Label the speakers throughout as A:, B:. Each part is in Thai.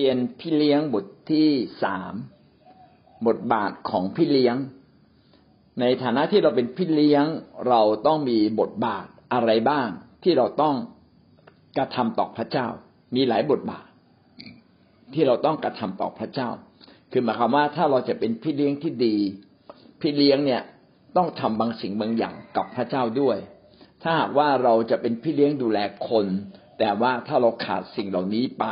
A: รียนพี่เลี้ยงบทที่สามบทบาทของพี่เลี้ยง ในฐานะที่เราเป็นพี่เลี้ยงเราต้องมีบทบาทอะไรบ้าง ที่เราต้องกระทำต่อพระเจ้า มีหลายบทบาท ที่เราต้องกระทำต่อพระเจ้า คือหมายความว่าถ้าเราจะเป็นพี่เลี้ยงที่ดี พี่เลี้ยงเนี่ยต้องทำบางสิ่งบางอย่างกับพระเจ้าด้วย ถ้าหากว่าเราจะเป็นพี่เลี้ยงดูแลคน แต่ว่าถ้าเราขาดสิ่งเหล่านี้ไป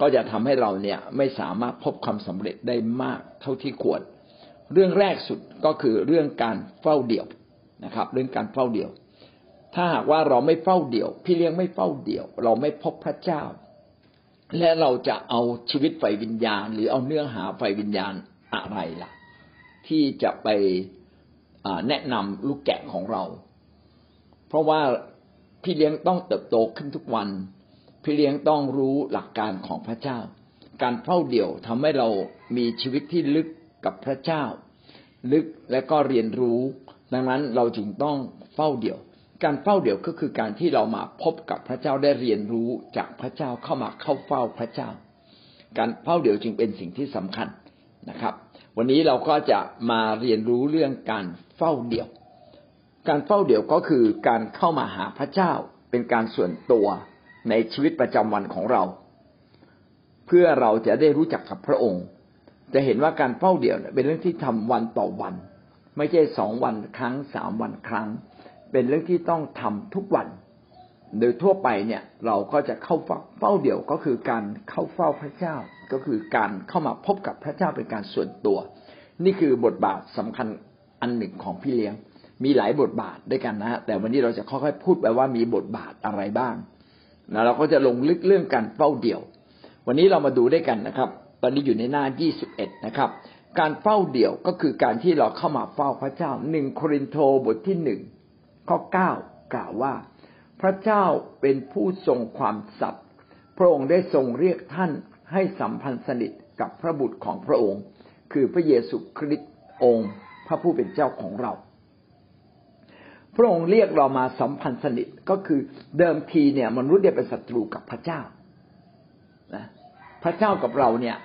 A: ก็จะทำให้เราเนี่ยไม่สามารถพบความสำเร็จได้มากเท่าที่ควร เรื่องแรกสุดก็คือเรื่องการเฝ้าเดี่ยวนะครับ เรื่องการเฝ้าเดี่ยว ถ้าหากว่าเราไม่เฝ้าเดี่ยว พี่เลี้ยงไม่เฝ้าเดี่ยว เราไม่พบพระเจ้า และเราจะเอาชีวิตไฟวิญญาณ หรือเอาเนื้อหาไฟวิญญาณอะไรล่ะ ที่จะไปแนะนำลูกแกะของเรา เพราะว่าพี่เลี้ยงต้องเติบโตขึ้นทุกวัน พี่เลี้ยงต้องรู้หลักการของพระเจ้า การเฝ้าเดี่ยวทำให้เรามีชีวิตที่ลึกกับพระเจ้า ลึกและก็เรียนรู้ ดังนั้นเราจึงต้องเฝ้าเดี่ยว การเฝ้าเดี่ยวก็คือการที่เรามาพบกับพระเจ้าได้เรียนรู้จากพระเจ้าเข้ามาเข้าเฝ้าพระเจ้า การเฝ้าเดี่ยวจึงเป็นสิ่งที่สำคัญนะครับ วันนี้เราก็จะมาเรียนรู้เรื่องการเฝ้าเดี่ยว การเฝ้าเดี่ยวก็คือการเข้ามาหาพระเจ้าเป็นการส่วนตัว ในชีวิตประจำวันของเรา เพื่อเราจะได้รู้จักกับพระองค์ จะเห็นว่าการเฝ้าเดี่ยวเป็นเรื่องที่ทำวันต่อวัน ไม่ใช่สองวันครั้งสามวันครั้ง เป็นเรื่องที่ต้องทำทุกวัน โดยทั่วไปเนี่ยเราก็จะเข้าเฝ้าเดี่ยวก็คือการเข้าเฝ้าพระเจ้า ก็คือการเข้ามาพบกับพระเจ้าเป็นการส่วนตัว นี่คือบทบาทสำคัญอันหนึ่งของพี่เลี้ยงมีหลายบทบาทด้วยกันนะฮะแต่วันนี้เราจะค่อยๆพูดไปว่ามีบทบาทอะไรบ้าง นะเราก็จะลงลึกเรื่องการเฝ้าเดี่ยว วันนี้เรามาดูด้วยกันนะครับ ตอนนี้อยู่ในหน้า 21 นะครับ การเฝ้าเดี่ยวก็คือการที่เราเข้ามาเฝ้าพระเจ้าหนึ่งโครินโตบทที่หนึ่งข้อเก้ากล่าวว่า พระเจ้าเป็นผู้ทรงความสัตย์พระองค์ได้ทรงเรียกท่านให้สัมพันธ์สนิทกับพระบุตรของพระองค์ คือพระเยซูคริสต์องค์ พระผู้เป็นเจ้าของเรา พระองค์เรียกเรามาสัมพันธ์สนิทก็คือเดิมทีเนี่ยมนุษย์เนี่ยเป็นศัตรูกับพระเจ้านะพระเจ้ากับเราเนี่ย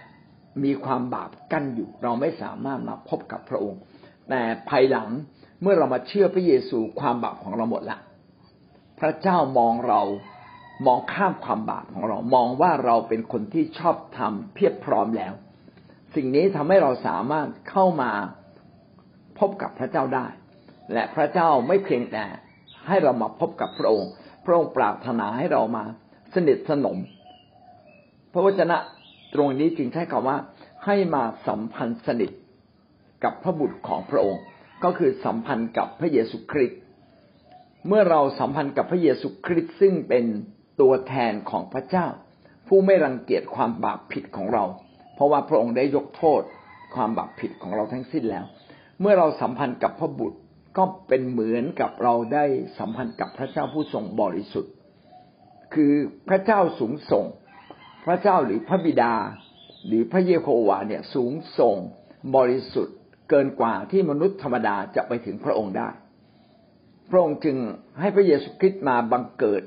A: มีความบาปกั้นอยู่ เราไม่สามารถมาพบกับพระองค์ แต่ภายหลังเมื่อเรามาเชื่อพระเยซูความบาปของเราหมดละพระเจ้ามองเรามองข้ามความบาปของเรามองว่าเราเป็นคนที่ชอบทำเพียบพร้อมแล้ว สิ่งนี้ทำให้เราสามารถเข้ามาพบกับพระเจ้าได้ และพระเจ้าไม่เพียงแต่ให้เรามาพบกับพระองค์ พระองค์ปรารถนาให้เรามาสนิทสนม พระวจนะตรงนี้จึงใช้คำว่า ให้มาสัมพันธ์สนิทกับพระบุตรของพระองค์ ก็คือสัมพันธ์กับพระเยซูคริสต์เมื่อเราสัมพันธ์กับพระเยซูคริสต์ซึ่งเป็นตัวแทนของพระเจ้า ผู้ไม่รังเกียจความบาปผิดของเรา เพราะว่าพระองค์ได้ยกโทษความบาปผิดของเราทั้งสิ้นแล้ว เมื่อเราสัมพันธ์กับพระบุตร ก็เป็นเหมือนกับเราได้สัมพันธ์กับพระเจ้าผู้ทรงบริสุทธิ์ คือพระเจ้าสูงส่ง พระเจ้าหรือพระบิดา หรือพระเยโฮวาเนี่ยสูงส่งบริสุทธิ์เกินกว่าที่มนุษย์ธรรมดาจะไปถึงพระองค์ได้ พระองค์จึงให้พระเยซูคริสต์มาบังเกิด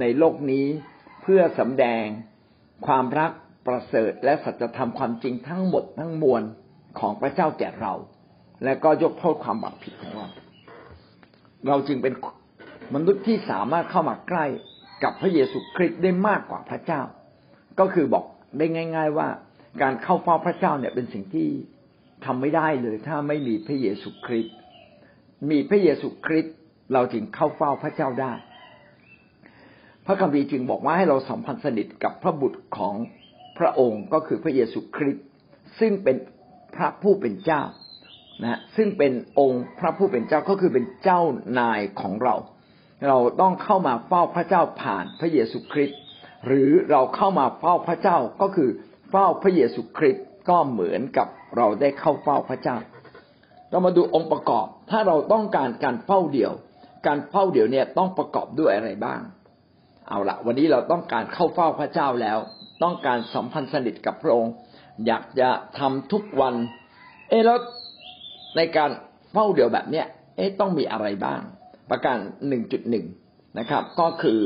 A: ในโลกนี้เพื่อสำแดงความรักประเสริฐและสัจธรรมความจริงทั้งหมดทั้งมวลของพระเจ้าแก่เรา และก็ยกโทษความบาปผิดของเรา เราจึงเป็นมนุษย์ที่สามารถเข้ามาใกล้กับพระเยซูคริสต์ได้มากกว่าพระเจ้า ก็คือบอกได้ง่าย ๆว่าการเข้าเฝ้าพระเจ้าเนี่ยเป็นสิ่งที่ทำไม่ได้เลย ถ้าไม่มีพระเยซูคริสต์มีพระเยซูคริสต์เราจึงเข้าเฝ้าพระเจ้าได้ พระคัมภีร์จึงบอกว่าให้เราสัมพันธ์สนิทกับพระบุตรของพระองค์ก็คือพระเยซูคริสต์ซึ่งเป็นพระผู้เป็นเจ้า นะซึ่งเป็นองค์พระผู้เป็นเจ้าก็คือเป็นเจ้านายของเรา เราต้องเข้ามาเฝ้าพระเจ้าผ่านพระเยซูคริสต์หรือเราเข้ามาเฝ้าพระเจ้าก็คือเฝ้าพระเยซูคริสต์ก็เหมือนกับเราได้เข้าเฝ้าพระเจ้า เรามาดูองค์ประกอบ ถ้าเราต้องการการเฝ้าเดี่ยว การเฝ้าเดี่ยวเนี่ยต้องประกอบด้วยอะไรบ้าง เอาละวันนี้เราต้องการเข้าเฝ้าพระเจ้าแล้ว ต้องการสัมพันธ์สนิทกับพระองค์ อยากจะทำทุกวัน เอแล้ว ในการเฝ้าเดี่ยวแบบเนี้ยเอ๊ะต้องมีอะไรบ้าง ประการหนึ่งจุดหนึ่งนะครับ ก็คือ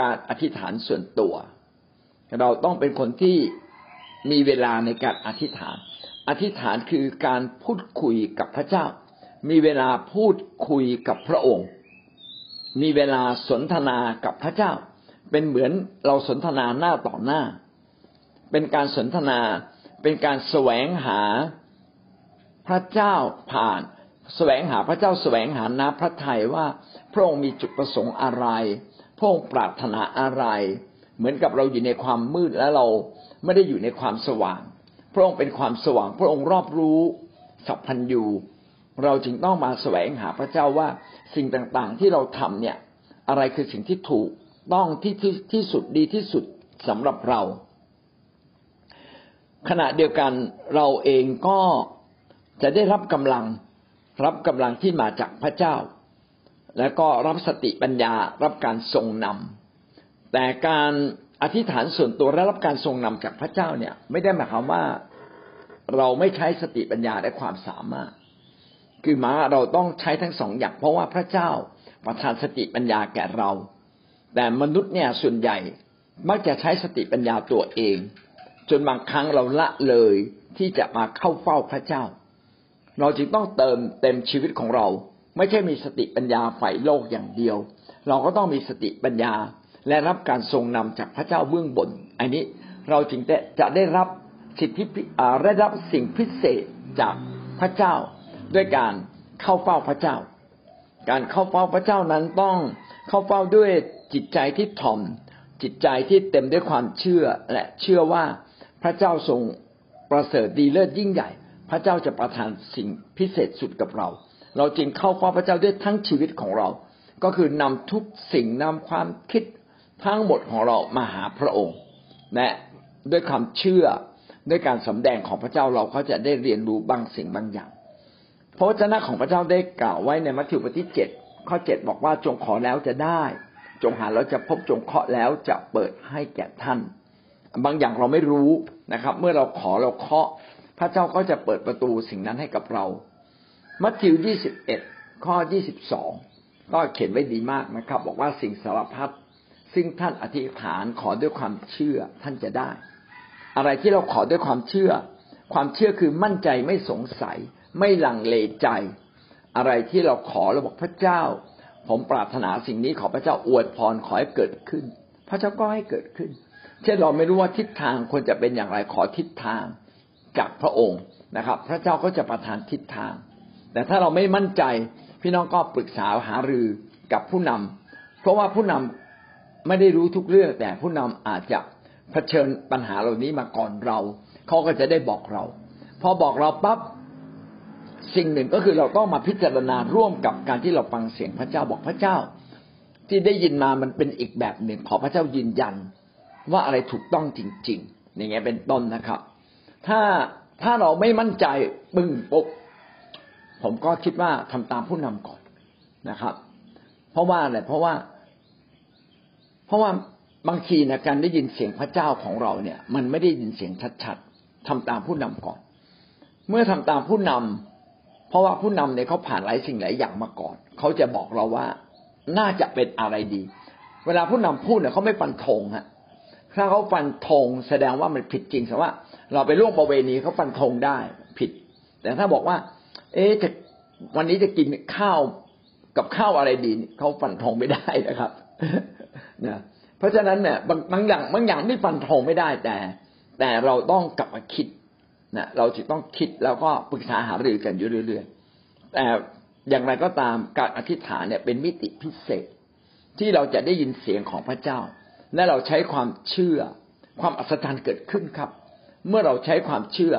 A: การอธิษฐานส่วนตัว เราต้องเป็นคนที่มีเวลาในการอธิษฐาน อธิษฐานคือการพูดคุยกับพระเจ้า มีเวลาพูดคุยกับพระองค์ มีเวลาสนทนากับพระเจ้า เป็นเหมือนเราสนทนาหน้าต่อหน้า เป็นการสนทนา เป็นการแสวงหา พระเจ้าผ่าน แสวงหาพระเจ้าแสวงหานาพระทัยว่าพระองค์มีจุดประสงค์อะไร พระองค์ปรารถนาอะไร เหมือนกับเราอยู่ในความมืดและเราไม่ได้อยู่ในความสว่าง พระองค์เป็นความสว่าง พระองค์รอบรู้สัพพัญญูเราจึงต้องมาแสวงหาพระเจ้าว่าสิ่งต่างๆที่เราทำเนี่ย อะไรคือสิ่งที่ถูกต้องที่ที่ที่สุดดีที่สุดสำหรับเรา ขณะเดียวกันเราเองก็ จะได้รับกำลังรับกำลังที่มาจากพระเจ้า แล้วก็รับสติปัญญารับการทรงนำแต่การอธิษฐานส่วนตัวและรับการทรงนำจากพระเจ้าเนี่ยไม่ได้หมายความว่าเราไม่ใช้สติปัญญาและความสามารถ คือมาเราต้องใช้ทั้งสองอย่างเพราะว่าพระเจ้าประทานสติปัญญาแก่เรา แต่มนุษย์เนี่ยส่วนใหญ่มักจะใช้สติปัญญาตัวเอง จนบางครั้งเราละเลยที่จะมาเข้าเฝ้าพระเจ้า เราจึงต้องเติมเต็มชีวิตของเรา ไม่ใช่มีสติปัญญาฝ่ายโลกอย่างเดียว เราก็ต้องมีสติปัญญาและรับการทรงนำจากพระเจ้าเบื้องบน อันนี้เราจึงจะได้รับสิทธิได้รับสิ่งพิเศษจากพระเจ้า ด้วยการเข้าเฝ้าพระเจ้า การเข้าเฝ้าพระเจ้านั้นต้องเข้าเฝ้าด้วยจิตใจที่ถ่อม จิตใจที่เต็มด้วยความเชื่อและเชื่อว่าพระเจ้าทรงประเสริฐดีเลิศยิ่งใหญ่ พระเจ้าจะประทานสิ่งพิเศษสุดกับเรา เราจึงเข้าเฝ้าพระเจ้าด้วยทั้งชีวิตของเรา ก็คือนำทุกสิ่งนำความคิดทั้งหมดของเรามาหาพระองค์และด้วยความเชื่อด้วยการสำแดงของพระเจ้าเราก็จะได้เรียนรู้บางสิ่งบางอย่าง พระวจนะของพระเจ้าได้กล่าวไว้ในมัทธิวบทที่เจ็ดข้อเจ็ดบอกว่าจงขอแล้วจะได้ จงหาแล้วจะพบจงเคาะแล้วจะเปิดให้แก่ท่าน บางอย่างเราไม่รู้นะครับ เมื่อเราขอเราเคาะ พระเจ้าก็จะเปิดประตูสิ่งนั้นให้กับเรา มัทธิวยี่สิบเอ็ดข้อยี่สิบสองก็เขียนไว้ดีมากนะครับ บอกว่าสิ่งสารพัดซึ่งท่านอธิษฐานขอด้วยความเชื่อท่านจะได้ อะไรที่เราขอด้วยความเชื่อ ความเชื่อคือมั่นใจไม่สงสัย ไม่ลังเลใจ อะไรที่เราขอเราบอกพระเจ้า ผมปรารถนาสิ่งนี้ขอพระเจ้าอวยพรขอให้เกิดขึ้น พระเจ้าก็ให้เกิดขึ้น เช่นเราไม่รู้ว่าทิศทางควรจะเป็นอย่างไรขอทิศทาง จากพระองค์นะครับ พระเจ้าก็จะประทานทิศทาง แต่ถ้าเราไม่มั่นใจพี่น้องก็ปรึกษาหารือกับผู้นำเพราะว่าผู้นำไม่ได้รู้ทุกเรื่อง แต่ผู้นำอาจจะเผชิญปัญหาเหล่านี้มาก่อนเราเขาก็จะได้บอกเรา พอบอกเราปั๊บสิ่งหนึ่งก็คือเราต้องมาพิจารณาร่วมกับการที่เราฟังเสียงพระเจ้าบอกพระเจ้า ที่ได้ยินมามันเป็นอีกแบบหนึ่งขอพระเจ้ายืนยัน ว่าอะไรถูกต้องจริง ๆ อย่างเงี้ยเป็นต้นนะครับ ถ้าถ้าเราไม่มั่นใจปึ้งปุ๊บผมก็คิดว่าทำตามผู้นำก่อนนะครับ เพราะว่าอะไรเพราะว่า เพราะว่าบางทีนะการได้ยินเสียงพระเจ้าของเราเนี่ย มันไม่ได้ยินเสียงชัดๆทำตามผู้นำก่อน เมื่อทำตามผู้นำเพราะว่าผู้นำเนี่ยเขาผ่านหลายสิ่งหลายอย่างมาก่อน เขาจะบอกเราว่าน่าจะเป็นอะไรดี เวลาผู้นำพูดเนี่ยเขาไม่ฟันธงฮะถ้าเขาฟันธงแสดงว่ามันผิดจริงแต่ว่า เราไปล่วงประเวณีเขาฟันธงได้ผิด แต่ถ้าบอกว่า เอ๊ะจะวันนี้จะกินข้าวกับข้าวอะไรดีเขาฟันธงไม่ได้นะครับนะเพราะฉะนั้นเนี่ยบางบางอย่างบางอย่างนี่ฟันธงไม่ได้แต่ แต่เราต้องกลับมาคิดนะเราจะต้องคิดแล้วก็ปรึกษาหารือกันอยู่เรื่อยๆแต่อย่างไรก็ตามการอธิษฐานเนี่ยเป็นมิติพิเศษ ที่เราจะได้ยินเสียงของพระเจ้า และเราใช้ความเชื่อความอัศจรรย์เกิดขึ้นครับ เมื่อเราใช้ความเชื่อ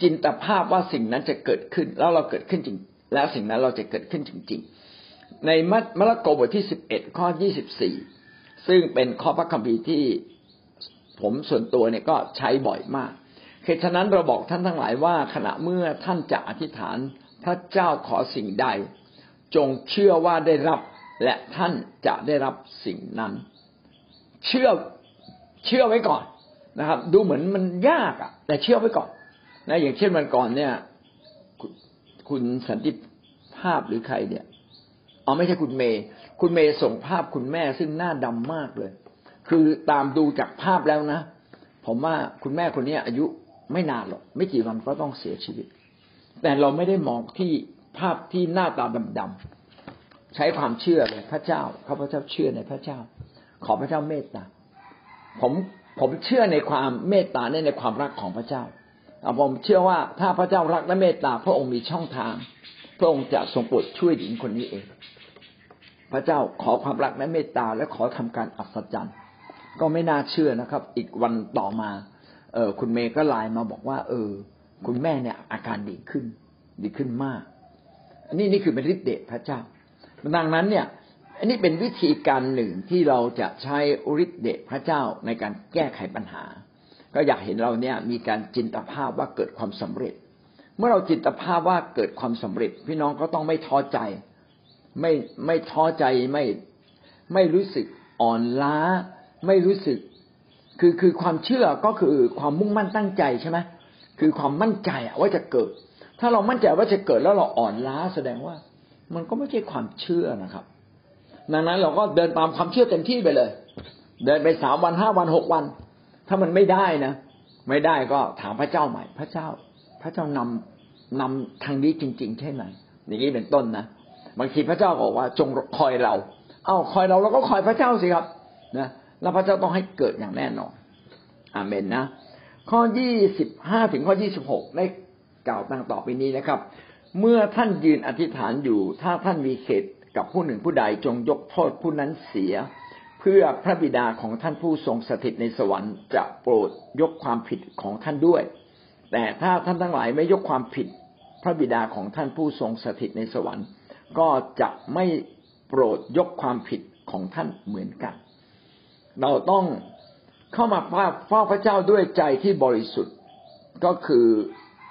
A: จินตภาพว่าสิ่งนั้นจะเกิดขึ้น แล้วเราเกิดขึ้นจริง แล้วสิ่งนั้นเราจะเกิดขึ้นจริง ๆ ในมัทมระโกบทที่สิบเอ็ดข้อยี่สิบสี่ซึ่งเป็นข้อพระคัมภีร์ที่ผมส่วนตัวเนี่ยก็ใช้บ่อยมากเหตุฉะนั้นเราบอกท่านทั้งหลายว่าขณะเมื่อท่านจะอธิษฐาน พระเจ้าขอสิ่งใด จงเชื่อว่าได้รับและท่านจะได้รับสิ่งนั้น เชื่อเชื่อไว้ก่อน นะครับ ดูเหมือนมันยากอะ แต่เชื่อไว้ก่อนนะอย่างเช่นวันก่อนเนี่ย คุณสันติภาพหรือใครเนี่ยอ๋อไม่ใช่คุณเมย์คุณเมย์ส่งภาพคุณแม่ซึ่งหน้าดำมากเลย คือตามดูจากภาพแล้วนะผมว่าคุณแม่คนนี้อายุไม่นานหรอกไม่กี่วันก็ต้องเสียชีวิต แต่เราไม่ได้มองที่ภาพที่หน้าตาดำๆใช้ความเชื่อเลยพระเจ้าข้าพเจ้าเชื่อในพระเจ้า ขอพระเจ้าเมตตาผม ผมเชื่อในความเมตตาในในความรักของพระเจ้าผมเชื่อว่าถ้าพระเจ้ารักและเมตตาพระองค์มีช่องทาง พระองค์จะทรงโปรดช่วยหญิงคนนี้เอง พระเจ้าขอความรักและเมตตาและขอทำการอัศจรรย์ ก็ไม่น่าเชื่อนะครับ อีกวันต่อมาเออคุณเมย์ก็ไลน์มาบอกว่า เออ คุณแม่เนี่ย อาการดีขึ้น ดีขึ้นมาก อันนี้นี่คือเป็นฤทธิ์เดชพระเจ้าดังนั้นเนี่ย อันนี้เป็นวิธีการหนึ่งที่เราจะใช้ฤทธิ์เดชพระเจ้าในการแก้ไขปัญหา ก็อยากเห็นเราเนี่ยมีการจินตภาพว่าเกิดความสำเร็จ เมื่อเราจินตภาพว่าเกิดความสำเร็จ พี่น้องก็ต้องไม่ท้อใจ ไม่ไม่ท้อใจไม่ไม่รู้สึกอ่อนล้า ไม่รู้สึก คือคือความเชื่อก็คือความมุ่งมั่นตั้งใจใช่ไหมคือความมั่นใจว่าจะเกิด ถ้าเรามั่นใจว่าจะเกิดแล้วเราอ่อนล้าแสดงว่า มันก็ไม่ใช่ความเชื่อนะครับ ดังนั้นเราก็เดินตามความเชื่อเต็มที่ไปเลย เดินไปสามวันห้าวันหกวัน ถ้ามันไม่ได้นะไม่ได้ก็ถามพระเจ้าใหม่ พระเจ้า พระเจ้านำนำทางนี้จริง ๆ ใช่ไหมอย่างนี้เป็นต้นนะบางทีพระเจ้าบอกว่าจงคอยเรา เอ้าคอยเราเราก็คอยพระเจ้าสิครับนะแล้วพระเจ้าต้องให้เกิดอย่างแน่นอนอาเมนนะข้อยี่สิบห้าถึงข้อยี่สิบหกได้กล่าวตั้งต่อไปนี้นะครับ เมื่อท่านยืนอธิษฐานอยู่ ถ้าท่านมีเขต กับผู้หนึ่งผู้ใดจงยกโทษผู้นั้นเสีย เพื่อพระบิดาของท่านผู้ทรงสถิตในสวรรค์จะโปรดยกความผิดของท่านด้วย แต่ถ้าท่านทั้งหลายไม่ยกความผิด พระบิดาของท่านผู้ทรงสถิตในสวรรค์ ก็จะไม่โปรดยกความผิดของท่านเหมือนกัน เราต้องเข้ามาเฝ้าพระเจ้าด้วยใจที่บริสุทธิ์ก็คือ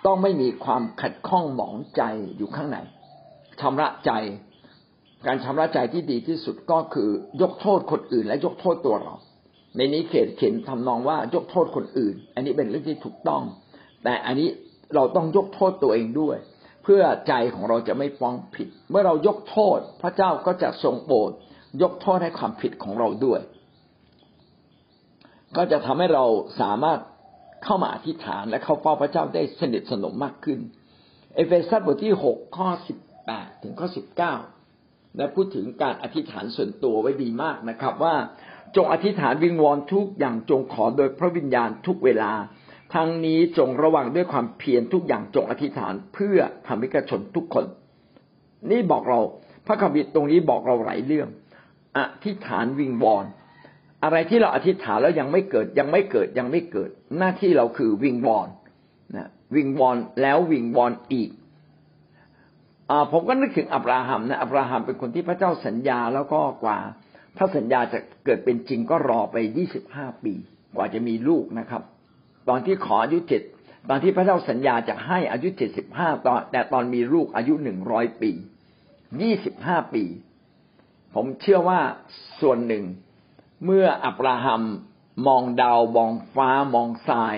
A: ต้องไม่มีความขัดข้องหมองใจอยู่ข้างในชำระใจ การชำระใจที่ดีที่สุดก็คือยกโทษคนอื่น และยกโทษตัวเรา ในนี้เขียนเขียนทำนองว่ายกโทษคนอื่น อันนี้เป็นเรื่องที่ถูกต้อง แต่อันนี้เราต้องยกโทษตัวเองด้วย เพื่อใจของเราจะไม่ฟ้องผิด เมื่อเรายกโทษ พระเจ้าก็จะทรงโปรดยกโทษให้ความผิดของเราด้วย ก็จะทำให้เราสามารถเข้ามาอธิษฐานและเข้าเฝ้าพระเจ้าได้สนิทสนมมากขึ้น เอเฟซัสบทที่หกข้อสิบแปดถึงข้อสิบเก้า และพูดถึงการอธิษฐานส่วนตัวไว้ดีมากนะครับ ว่าจงอธิษฐานวิงวอนทุกอย่างจงขอโดยพระวิญญาณทุกเวลาทั้งนี้จงระวังด้วยความเพียรทุกอย่างจงอธิษฐานเพื่อธรรมิกชนทุกคน นี่บอกเราพระคัมภีร์ตรงนี้บอกเราหลายเรื่อง อธิษฐานวิงวอนอะไรที่เราอธิษฐานแล้วยังไม่เกิดยังไม่เกิดยังไม่เกิด หน้าที่เราคือวิงวอนนะวิงวอนแล้ววิงวอนอีก ผมก็นึกถึงอับราฮัมนะอับราฮัมเป็นคนที่พระเจ้าสัญญาแล้วก็กว่าถ้าสัญญาจะเกิดเป็นจริงก็รอไปยี่สิบห้าปี กว่าจะมีลูกนะครับ ตอนที่ขออายุเจ็ดตอนที่พระเจ้าสัญญาจะให้อายุเจ็ดสิบห้าตอนแต่ตอนมีลูกอายุหนึ่งร้อยปียี่สิบห้าปี ผมเชื่อว่าส่วนหนึ่ง เมื่ออับราฮัมมองดาวมองฟ้ามองทราย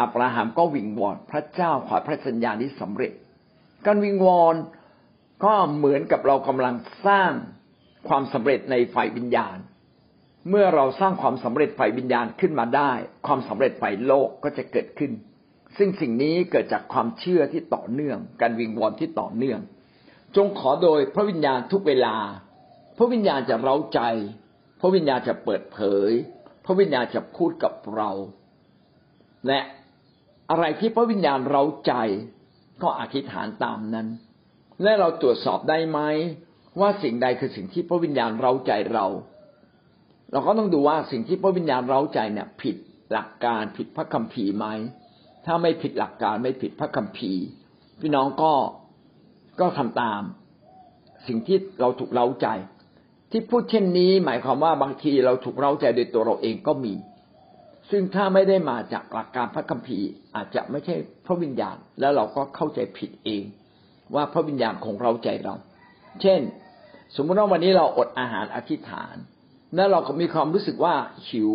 A: อับราฮัมก็วิงวอนพระเจ้าขอพระสัญญานี้สำเร็จ การวิงวอน ก็เหมือนกับเรากำลังสร้างความสำเร็จในฝ่ายวิญญาณ เมื่อเราสร้างความสำเร็จฝ่ายวิญญาณขึ้นมาได้ ความสำเร็จฝ่ายโลกก็จะเกิดขึ้น ซึ่งสิ่งนี้เกิดจากความเชื่อที่ต่อเนื่อง การวิงวอนที่ต่อเนื่อง จงขอโดยพระวิญญาณทุกเวลา พระวิญญาณจะเร้าใจ พระวิญญาณจะเปิดเผย พระวิญญาณจะพูดกับเรา และอะไรที่พระวิญญาณเราใจก็อธิษฐานตามนั้น และเราตรวจสอบได้ไหมว่าสิ่งใดคือสิ่งที่พระวิญญาณเราใจเรา เราก็ต้องดูว่าสิ่งที่พระวิญญาณเราใจเนี่ย ผิดหลักการผิดพระคัมภีร์ไหมถ้าไม่ผิดหลักการไม่ผิดพระคัมภีร์ พี่น้องก็ก็ทำตาม สิ่งที่เราถูกเล้าใจ ที่พูดเช่นนี้ หมายความว่าบางทีเราถูกเร้าใจโดยตัวเราเองก็มี ซึ่งถ้าไม่ได้มาจากหลักการพระคัมภีร์ อาจจะไม่ใช่พระวิญญาณ แล้วเราก็เข้าใจผิดเอง ว่าพระวิญญาณของเราใจเรา เช่น สมมติว่าวันนี้เราอดอาหารอธิษฐาน แล้วเราก็มีความรู้สึกว่าหิว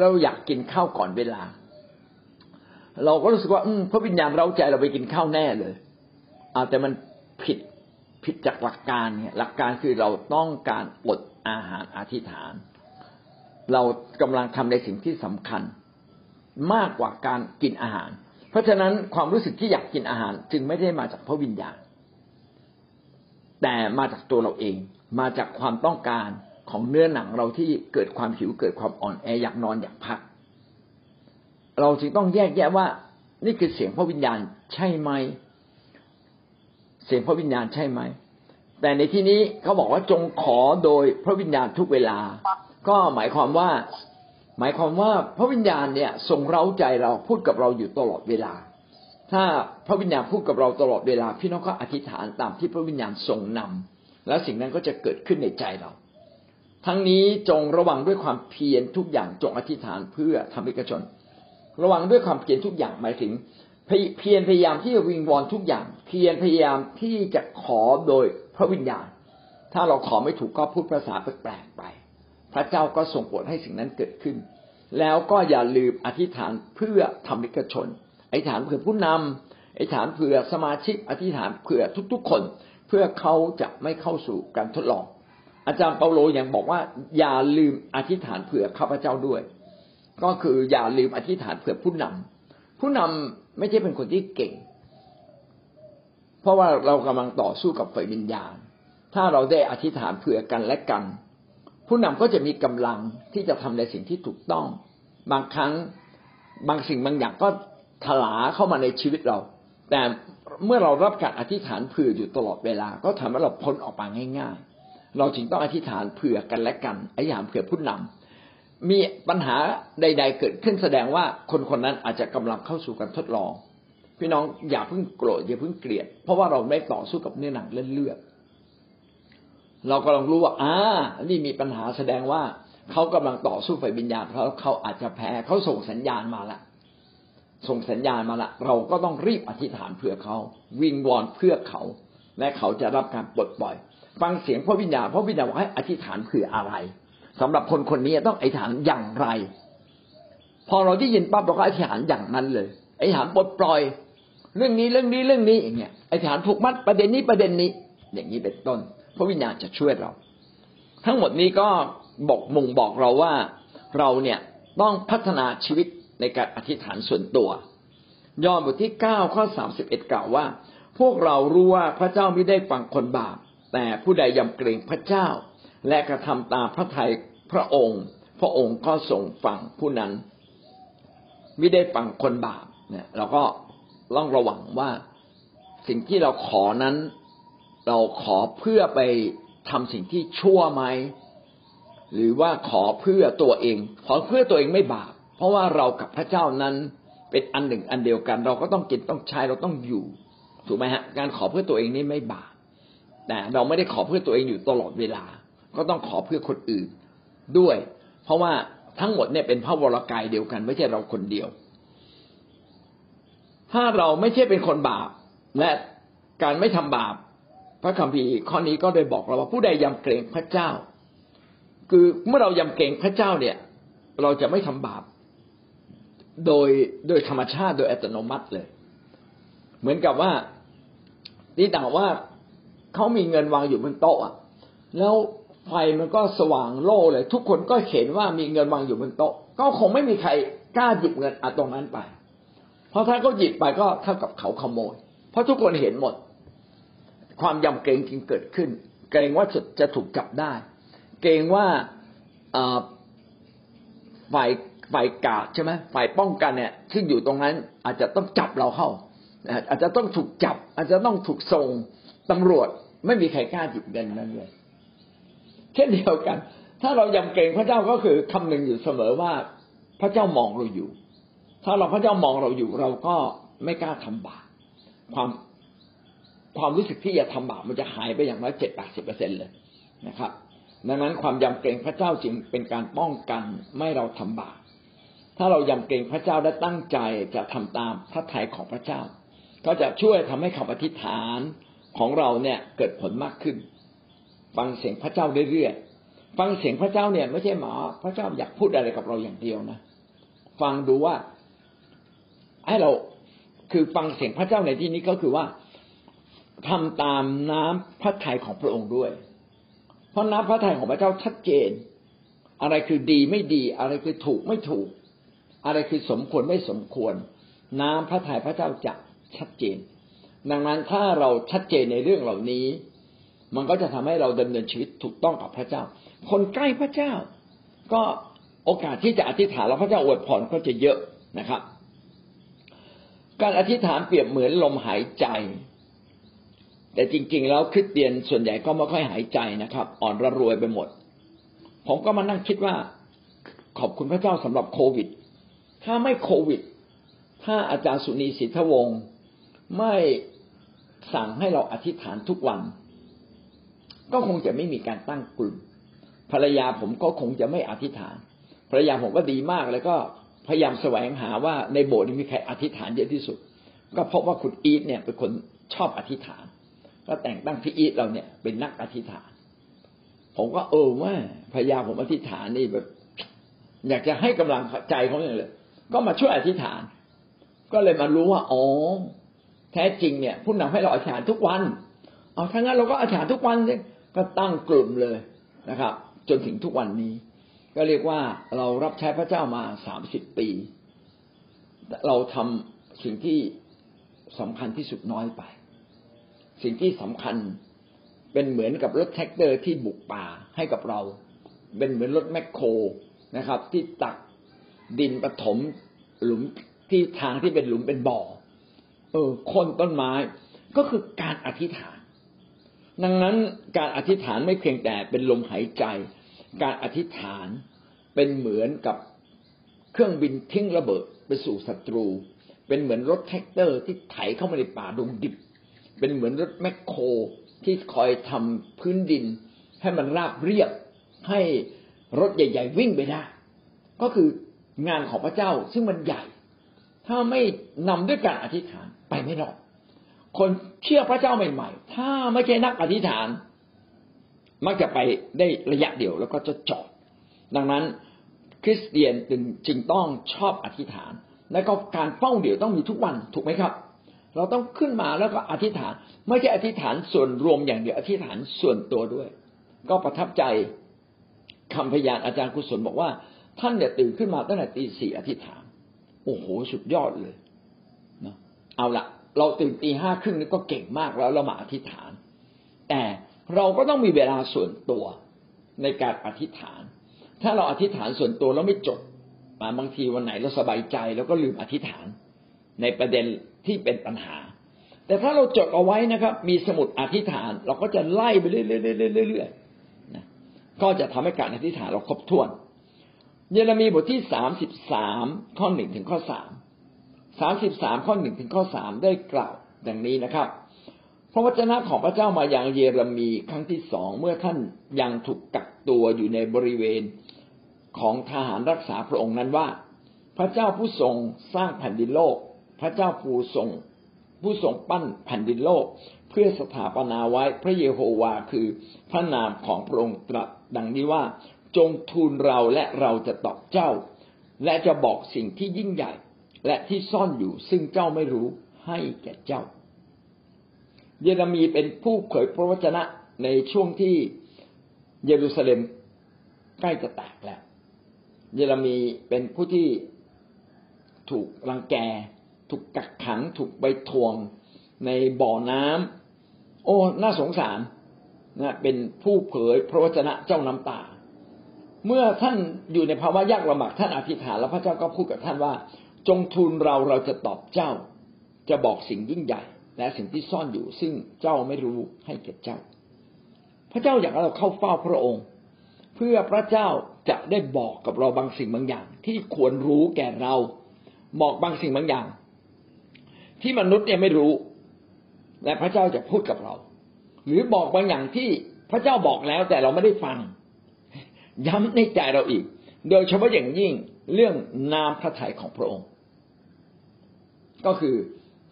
A: เราอยากกินข้าวก่อนเวลา เราก็รู้สึกว่าอพระวิญญาณเราใจเราไปกินข้าวแน่เลยอาแต่มันผิดผิดจากหลักการเนี่ยหลักการคือเราต้องการอดอาหารอธิษฐาน เรากำลังทำในสิ่งที่สำคัญ มากกว่าการกินอาหาร เพราะฉะนั้นความรู้สึกที่อยากกินอาหารจึงไม่ได้มาจากพระวิญญาณ แต่มาจากตัวเราเอง มาจากความต้องการของเนื้อหนังเราที่เกิดความหิวเกิดความอ่อนแออยากนอนอยากพัก เราจึงต้องแยกแยะว่า นี่คือเสียงพระวิญญาณใช่ไหม เสียงพระวิญญาณใช่ไหม แต่ในที่นี้เขาบอกว่าจงขอโดยพระวิญญาณทุกเวลา ก็หมายความว่า หมายความว่าพระวิญญาณเนี่ยทรงเร้าใจเราพูดกับเราอยู่ตลอดเวลา ถ้าพระวิญญาณพูดกับเราตลอดเวลา พี่น้องก็อธิษฐานตามที่พระวิญญาณทรงนำแล้วสิ่งนั้นก็จะเกิดขึ้นในใจเรา ทั้งนี้จงระวังด้วยความเพียรทุกอย่างจงอธิษฐานเพื่อทำให้กระชน ระวังด้วยความเพียรทุกอย่างหมายถึงเพียรพยายามที่จะวิงวอนทุกอย่าง เพียรพยายามที่จะขอโดยพระวิญญาณ ถ้าเราขอไม่ถูกก็พูดภาษาแปลกๆไป พระเจ้าก็ส่งผลให้สิ่งนั้นเกิดขึ้น แล้วก็อย่าลืมอธิษฐานเพื่อธรรมิกชน อธิษฐานเพื่อผู้นำอธิษฐานเพื่อสมาชิกอธิษฐานเพื่อทุกๆคน เพื่อเขาจะไม่เข้าสู่การทดลอง อาจารย์เปาโลยังบอกว่า อย่าลืมอธิษฐานเผื่อข้าพเจ้าด้วย ก็คืออย่าลืมอธิษฐานเผื่อผู้นำผู้นำไม่ใช่เป็นคนที่เก่ง เพราะว่าเรากำลังต่อสู้กับไฟวิญญาณ ถ้าเราได้อธิษฐานเผื่อกันและกัน ผู้นำก็จะมีกำลังที่จะทำในสิ่งที่ถูกต้อง บางครั้งบางสิ่งบางอย่างก็ ถลาเข้ามาในชีวิตเรา แต่เมื่อเรารับการอธิษฐานเผื่ออยู่ตลอดเวลา ก็ทำให้เราพ้นออกมาง่าย ๆ เราจึงต้องอธิษฐานเผื่อกันและกันอธิษฐานเผื่อผู้นำมีปัญหาใด ๆ เกิดขึ้นแสดงว่าคนคนนั้นอาจจะกำลังเข้าสู่การทดลอง พี่น้องอย่าเพิ่งโกรธอย่าเพิ่งเกลียด เพราะว่าเราไม่ต่อสู้กับเนื้อหนังเลือดเรากำลังรู้ว่าอ่านี่มีปัญหาแสดงว่าเขากำลังต่อสู้ไฟวิญญาณเพราะเขาอาจจะแพ้เขาส่งสัญญาณมาและ ส่งสัญญาณมาละ เราก็ต้องรีบอธิษฐานเพื่อเขา วิงวอนเพื่อเขา และเขาจะรับการปลดปล่อย ฟังเสียงพระวิญญาณพระวิญญาณบอกให้อธิษฐานเพื่ออะไรสำหรับคนคนนี้ต้องอธิษฐานอย่างไร พอเราได้ยินปั๊บเราก็อธิษฐานอย่างนั้นเลยอธิษฐานปลดปล่อย เรื่องนี้เรื่องนี้เรื่องนี้อย่างเงี้ยไอ้ฐานผูกมัดประเด็นนี้ประเด็นนี้ อย่างนี้เป็นต้น พระวิญญาณจะช่วยเรา ทั้งหมดนี้ก็บอกมุ่งบอกเราว่าเราเนี่ยต้องพัฒนาชีวิต ในการอธิษฐานส่วนตัว ยอห์นบทที่เก้าข้อสามสิบเอ็ดกล่าวว่า พวกเรารู้ว่าพระเจ้าไม่ได้ฟังคนบาป แต่ผู้ใดยำเกรงพระเจ้า และกระทำตามพระทัยพระองค์ พระองค์ก็ทรงฟังผู้นั้นไม่ได้ฟังคนบาปเนี่ยเราก็ต้องระวังว่าสิ่งที่เราขอนั้น เราขอเพื่อไปทำสิ่งที่ชั่วไหมหรือว่าขอเพื่อตัวเอง ขอเพื่อตัวเองไม่บาป เพราะว่าเรากับพระเจ้านั้นเป็นอันหนึ่งอันเดียวกัน เราก็ต้องกินต้องใช้เราต้องอยู่ถูกไหมฮะการขอเพื่อตัวเองนี่ไม่บาปแต่เราไม่ได้ขอเพื่อตัวเองอยู่ตลอดเวลา ก็ต้องขอเพื่อคนอื่นด้วย เพราะว่าทั้งหมดเนี่ยเป็นพระวรากายเดียวกัน ไม่ใช่เราคนเดียว ถ้าเราไม่ใช่เป็นคนบาป และการไม่ทำบาป พระคัมภีร์ข้อนี้ก็ได้บอกเราว่าผู้ใดยำเกรงพระเจ้า คือเมื่อเรายำเกรงพระเจ้าเนี่ย เราจะไม่ทำบาป โดยโดยธรรมชาติโดยอัตโนมัติเลย เหมือนกับว่านี่ต่างว่าเขามีเงินวางอยู่บนโต๊ะแล้วไฟมันก็สว่างโล่เลย ทุกคนก็เห็นว่ามีเงินวางอยู่บนโต๊ะ ก็คงไม่มีใครกล้าหยิบเงินอะตรงนั้นไป เพราะถ้าเขาหยิบไปก็เท่ากับเขาขโมย เพราะทุกคนเห็นหมด ความยำเกรงจึงเกิดขึ้น เกรงว่าจะจะถูกจับได้ เกรงว่าฝ่าย ฝ่ายกาดใช่ไหมฝ่ายป้องกันเนี่ย ซึ่งอยู่ตรงนั้นอาจจะต้องจับเราเข้า อาจจะต้องถูกจับ อาจจะต้องถูกส่งตำรวจไม่มีใครกล้าหยิบเงินนั้นเลยเช่นเดียวกัน ถ้าเรายำเกรงพระเจ้าก็คือคำหนึ่งอยู่เสมอว่าพระเจ้ามองเราอยู่ ถ้าเราพระเจ้ามองเราอยู่ เราก็ไม่กล้าทำบาปความความรู้สึกที่จะทำบาปมันจะหายไปอย่างน้อยเจ็ดแปดสิบเปอร์เซ็นเลยนะครับ ดังนั้นความยำเกรงพระเจ้าจึงเป็นการป้องกันไม่เราทำบาป ถ้าเรายำเกรงพระเจ้าและตั้งใจจะทำตามพระทัยของพระเจ้า ก็จะช่วยทำให้คำอธิษฐานของเราเนี่ยเกิดผลมากขึ้น ฟังเสียงพระเจ้าเรื่อยๆฟังเสียงพระเจ้าเนี่ยไม่ใช่หมอพระเจ้าอยากพูดอะไรกับเราอย่างเดียวนะฟังดูว่าให้เราคือฟังเสียงพระเจ้าในที่นี้ก็คือว่าทำตามน้ำพระทัยของพระองค์ด้วย เพราะน้ำพระทัยของพระเจ้าชัดเจน อะไรคือดีไม่ดี อะไรคือถูกไม่ถูก อะไรคือสมควรไม่สมควร น้ำพระทัยพระเจ้าจะชัดเจน ดังนั้นถ้าเราชัดเจนในเรื่องเหล่านี้ มันก็จะทำให้เราดำเนินชีวิตถูกต้องกับพระเจ้า คนใกล้พระเจ้า ก็โอกาสที่จะอธิษฐานแล้วพระเจ้าอวยพรก็จะเยอะนะครับ การอธิษฐานเปรียบเหมือนลมหายใจ แต่จริง ๆ แล้วคริสเตียนส่วนใหญ่ก็ไม่ค่อยหายใจนะครับ อ่อนระรวยไปหมด ผมก็มานั่งคิดว่าขอบคุณพระเจ้าสำหรับโควิด ถ้าไม่โควิด ถ้าอาจารย์สุนีสิทธวงศ์ไม่สั่งให้เราอธิษฐานทุกวัน ก็คงจะไม่มีการตั้งกลุ่มภรรยาผมก็คงจะไม่อธิษฐาน ภรรยาผมก็ดีมากแล้วก็พยายามแสวงหาว่าในโบสถ์มีใครอธิษฐานเยอะที่สุด ก็พบว่าคุณอีทเนี่ยเป็นคนชอบอธิษฐาน ก็แต่งตั้งพี่อีทเราเนี่ยเป็นนักอธิษฐาน ผมก็เออว่าพยายามผมอธิษฐานนี่แบบ อยากจะให้กำลังใจเขาอย่างเลย ก็มาช่วยอธิษฐาน ก็เลยมารู้ว่าอ๋อแท้จริงเนี่ยผู้นำให้เราอธิษฐานทุกวันเอาถ้างั้นเราก็อธิษฐานทุกวันเลยก็ตั้งกลุ่มเลยนะครับ จนถึงทุกวันนี้ ก็เรียกว่าเรารับใช้พระเจ้ามาสามสิบปี เราทำสิ่งที่สำคัญที่สุดน้อยไป สิ่งที่สำคัญเป็นเหมือนกับรถแทรกเตอร์ที่บุกป่าให้กับเรา เป็นเหมือนรถแมคโครนะครับ ที่ตัก ดินถมหลุมที่ทางที่เป็นหลุมเป็นบ่อ เออโค่นต้นไม้ก็คือการอธิษฐาน ดังนั้นการอธิษฐานไม่เพียงแต่เป็นลมหายใจ การอธิษฐานเป็นเหมือนกับเครื่องบินทิ้งระเบิดไปสู่ศัตรู เป็นเหมือนรถแทรกเตอร์ที่ไถเข้ามาในป่าดงดิบ เป็นเหมือนรถแมคโครที่คอยทำพื้นดิน ให้มันราบเรียบให้รถใหญ่ ๆ วิ่งไปได้ ก็คือ งานของพระเจ้าซึ่งมันใหญ่ ถ้าไม่นำด้วยการอธิษฐานไปไม่รอดคนเชื่อพระเจ้าใหม่ๆ ถ้าไม่ใช่นักอธิษฐาน มักจะไปได้ระยะเดียวแล้วก็จะจอด ดังนั้นคริสเตียนจึงต้องชอบอธิษฐาน และก็การเฝ้าเดี่ยวต้องมีทุกวันถูกไหมครับ เราต้องขึ้นมาแล้วก็อธิษฐาน ไม่ใช่อธิษฐานส่วนรวมอย่างเดียวอธิษฐานส่วนตัวด้วย ก็ประทับใจคำพยานอาจารย์กุศลบอกว่า ท่านเนี่ยตื่นขึ้นมาตั้งแต่ตีสี่อธิษฐาน โอ้โหสุดยอดเลยนะเอาละเราตื่นตีห้าครึ่งนี่ก็เก่งมากแล้วเรามาอธิษฐาน แต่เราก็ต้องมีเวลาส่วนตัวในการอธิษฐาน ถ้าเราอธิษฐานส่วนตัวแล้วไม่จบบางทีวันไหนเราสบายใจแล้วก็ลืมอธิษฐาน ในประเด็นที่เป็นปัญหา แต่ถ้าเราจดเอาไว้นะครับ มีสมุดอธิษฐาน เราก็จะไล่ไปเรื่อยๆนะก็จะทำให้การอธิษฐานเราครบถ้วน เยเรมีบทที่สามสิบสามข้อหนึ่งถึงข้อสามสามสิบสามข้อหนึ่งถึงข้อสามได้กล่าวดังนี้นะครับ พระวจนะของพระเจ้ามาอย่างเยเรมีครั้งที่สองเมื่อท่านยังถูกกักตัวอยู่ในบริเวณของทหารรักษาพระองค์นั้นว่า พระเจ้าผู้ทรงสร้างแผ่นดินโลก พระเจ้าผู้ทรงผู้ทรงปั้นแผ่นดินโลก เพื่อสถาปนาไว้พระเยโฮวาคือพระนามของพระองค์ตรัสดังนี้ว่า จงทูลเราและเราจะตอบเจ้า และจะบอกสิ่งที่ยิ่งใหญ่ และที่ซ่อนอยู่ซึ่งเจ้าไม่รู้ให้แก่เจ้า เยเรมีเป็นผู้เผยพระวจนะในช่วงที่เยรูซาเล็มใกล้จะแตกแล้ว เยเรมีเป็นผู้ที่ถูกรังแก ถูกกักขัง ถูกใบทวง ในบ่อน้ำโอ้ น่าสงสารนะเป็นผู้เผยพระวจนะเจ้าน้ำตา เมื่อท่านอยู่ในภาวะยากลำบากท่านอธิษฐานแล้วพระเจ้าก็พูดกับท่านว่า จงทูลเราเราจะตอบเจ้า จะบอกสิ่งยิ่งใหญ่ และสิ่งที่ซ่อนอยู่ซึ่งเจ้าไม่รู้ให้แก่เจ้า พระเจ้าอยากให้เราเข้าเฝ้าพระองค์ เพื่อพระเจ้าจะได้บอกกับเราบางสิ่งบางอย่าง ที่ควรรู้แก่เราบอกบางสิ่งบางอย่าง ที่มนุษย์เนี่ยไม่รู้ และพระเจ้าจะพูดกับเรา หรือบอกบางอย่างที่พระเจ้าบอกแล้วแต่เราไม่ได้ฟัง ย้ำในใจเราอีก โดยเฉพาะอย่างยิ่งเรื่องนามพระทัยของพระองค์ ก็คือ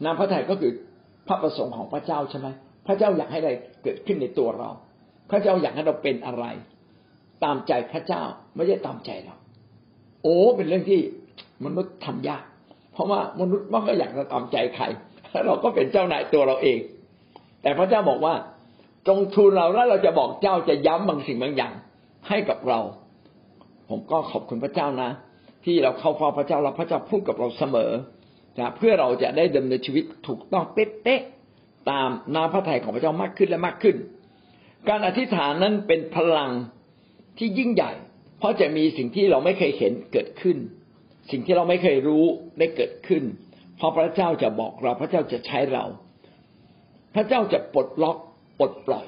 A: นามพระทัยก็คือพระประสงค์ของพระเจ้าใช่ไหมพระเจ้าอยากให้อะไรเกิดขึ้นในตัวเรา พระเจ้าอยากให้เราเป็นอะไร ตามใจพระเจ้าไม่ใช่ตามใจเรา โอ้เป็นเรื่องที่มนุษย์ทำยาก เพราะว่ามนุษย์มันก็อยากจะตามใจใครเราก็เป็นเจ้านายตัวเราเอง แต่พระเจ้าบอกว่าจงทูลเราแล้วเราจะบอกเจ้าจะย้ำบางสิ่งบางอย่าง ให้กับเรา ผมก็ขอบคุณพระเจ้านะ ที่เราเข้าเฝ้าพระเจ้าแล้วพระเจ้าพูดกับเราเสมอนะเพื่อเราจะได้ดำเนินชีวิตถูกต้องเป๊ะๆตามน้ำพระทัยของพระเจ้ามากขึ้นและมากขึ้น การอธิษฐานนั้นเป็นพลังที่ยิ่งใหญ่ เพราะจะมีสิ่งที่เราไม่เคยเห็นเกิดขึ้น สิ่งที่เราไม่เคยรู้ได้เกิดขึ้น เพราะพระเจ้าจะบอกเราพระเจ้าจะใช้เรา พระเจ้าจะปลดล็อกปลดปล่อย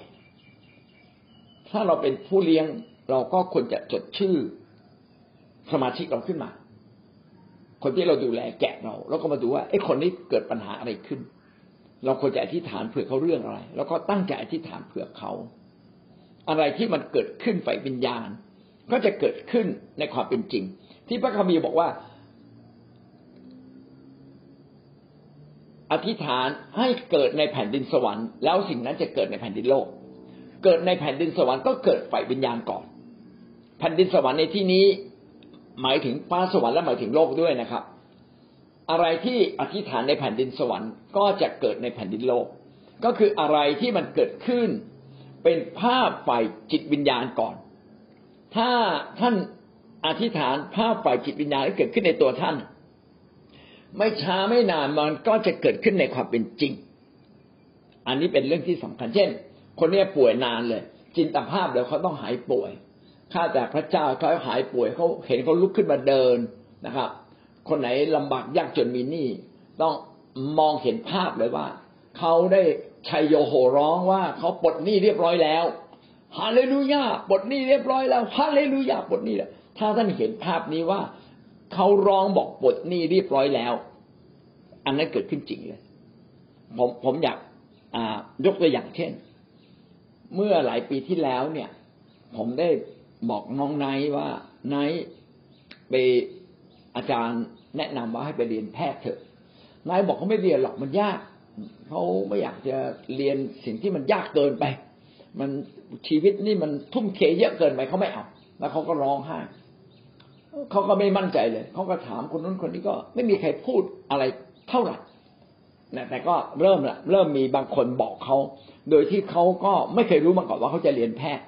A: ถ้าเราเป็นผู้เลี้ยง เราก็ควรจะจดชื่อสมาชิกเราขึ้นมา คนที่เราดูแลแกะเราแล้วก็มาดูว่าไอ้คนนี้เกิดปัญหาอะไรขึ้น เราควรจะอธิษฐานเผื่อเขาเรื่องอะไร แล้วก็ตั้งใจอธิษฐานเผื่อเขา อะไรที่มันเกิดขึ้นฝ่ายวิญญาณ ก็จะเกิดขึ้นในความเป็นจริง ที่พระคัมภีร์บอกว่า อธิษฐานให้เกิดในแผ่นดินสวรรค์ แล้วสิ่งนั้นจะเกิดในแผ่นดินโลก เกิดในแผ่นดินสวรรค์ก็เกิดฝ่ายวิญญาณก่อน ผ่นดินสวรรค์ในที่นี้ หมายถึงฟ้าสวรรค์และหมายถึงโลกด้วยนะครับ อะไรที่อธิษฐานในแผ่นดินสวรรค์ก็จะเกิดในแผ่นดินโลก ก็คืออะไรที่มันเกิดขึ้น เป็นภาพฝ่ายจิตวิญญาณก่อน ถ้าท่านอธิษฐานภาพฝ่ายจิตวิญญาณที่เกิดขึ้นในตัวท่าน ไม่ช้าไม่นานมันก็จะเกิดขึ้นในความเป็นจริง อันนี้เป็นเรื่องที่สำคัญเช่น คนนี้ป่วยนานเลย จินตภาพแล้วเขาต้องหายป่วย ข้าแต่พระเจ้าเขาหายป่วยเขาเห็นเขาลุกขึ้นมาเดินนะครับ คนไหนลำบากยากจนมีหนี้ต้องมองเห็นภาพเลยว่าเขาได้ชัยโยโหร้องว่าเขาปลดหนี้เรียบร้อยแล้วฮาเลลูยาปลดหนี้เรียบร้อยแล้วฮาเลลูยาปลดหนี้แล้วถ้าท่านเห็นภาพนี้ว่าเขาร้องบอกปลดหนี้เรียบร้อยแล้ว อันนั้นเกิดขึ้นจริงเลย ผมผมอยากยกตัวอย่างเช่น เมื่อหลายปีที่แล้วเนี่ย ผมได้ บอกน้องไนท์ว่าไนท์ไปอาจารย์แนะนำว่าให้ไปเรียนแพทย์เถอะนายบอกเขาไม่เรียนหรอกมันยากเขาไม่อยากจะเรียนสิ่งที่มันยากเกินไป มันชีวิตนี่มันทุ่มเทเยอะเกินไปเขาไม่เอาแล้วเขาก็ร้องไห้เขาก็ไม่มั่นใจเลยเขาก็ถามคนนู้นคนนี้ก็ไม่มีใครพูดอะไรเท่าไหร่แต่ก็เริ่มละเริ่มมีบางคนบอกเขาโดยที่เขาก็ไม่เคยรู้มาก่อนว่าเขาจะเรียนแพทย์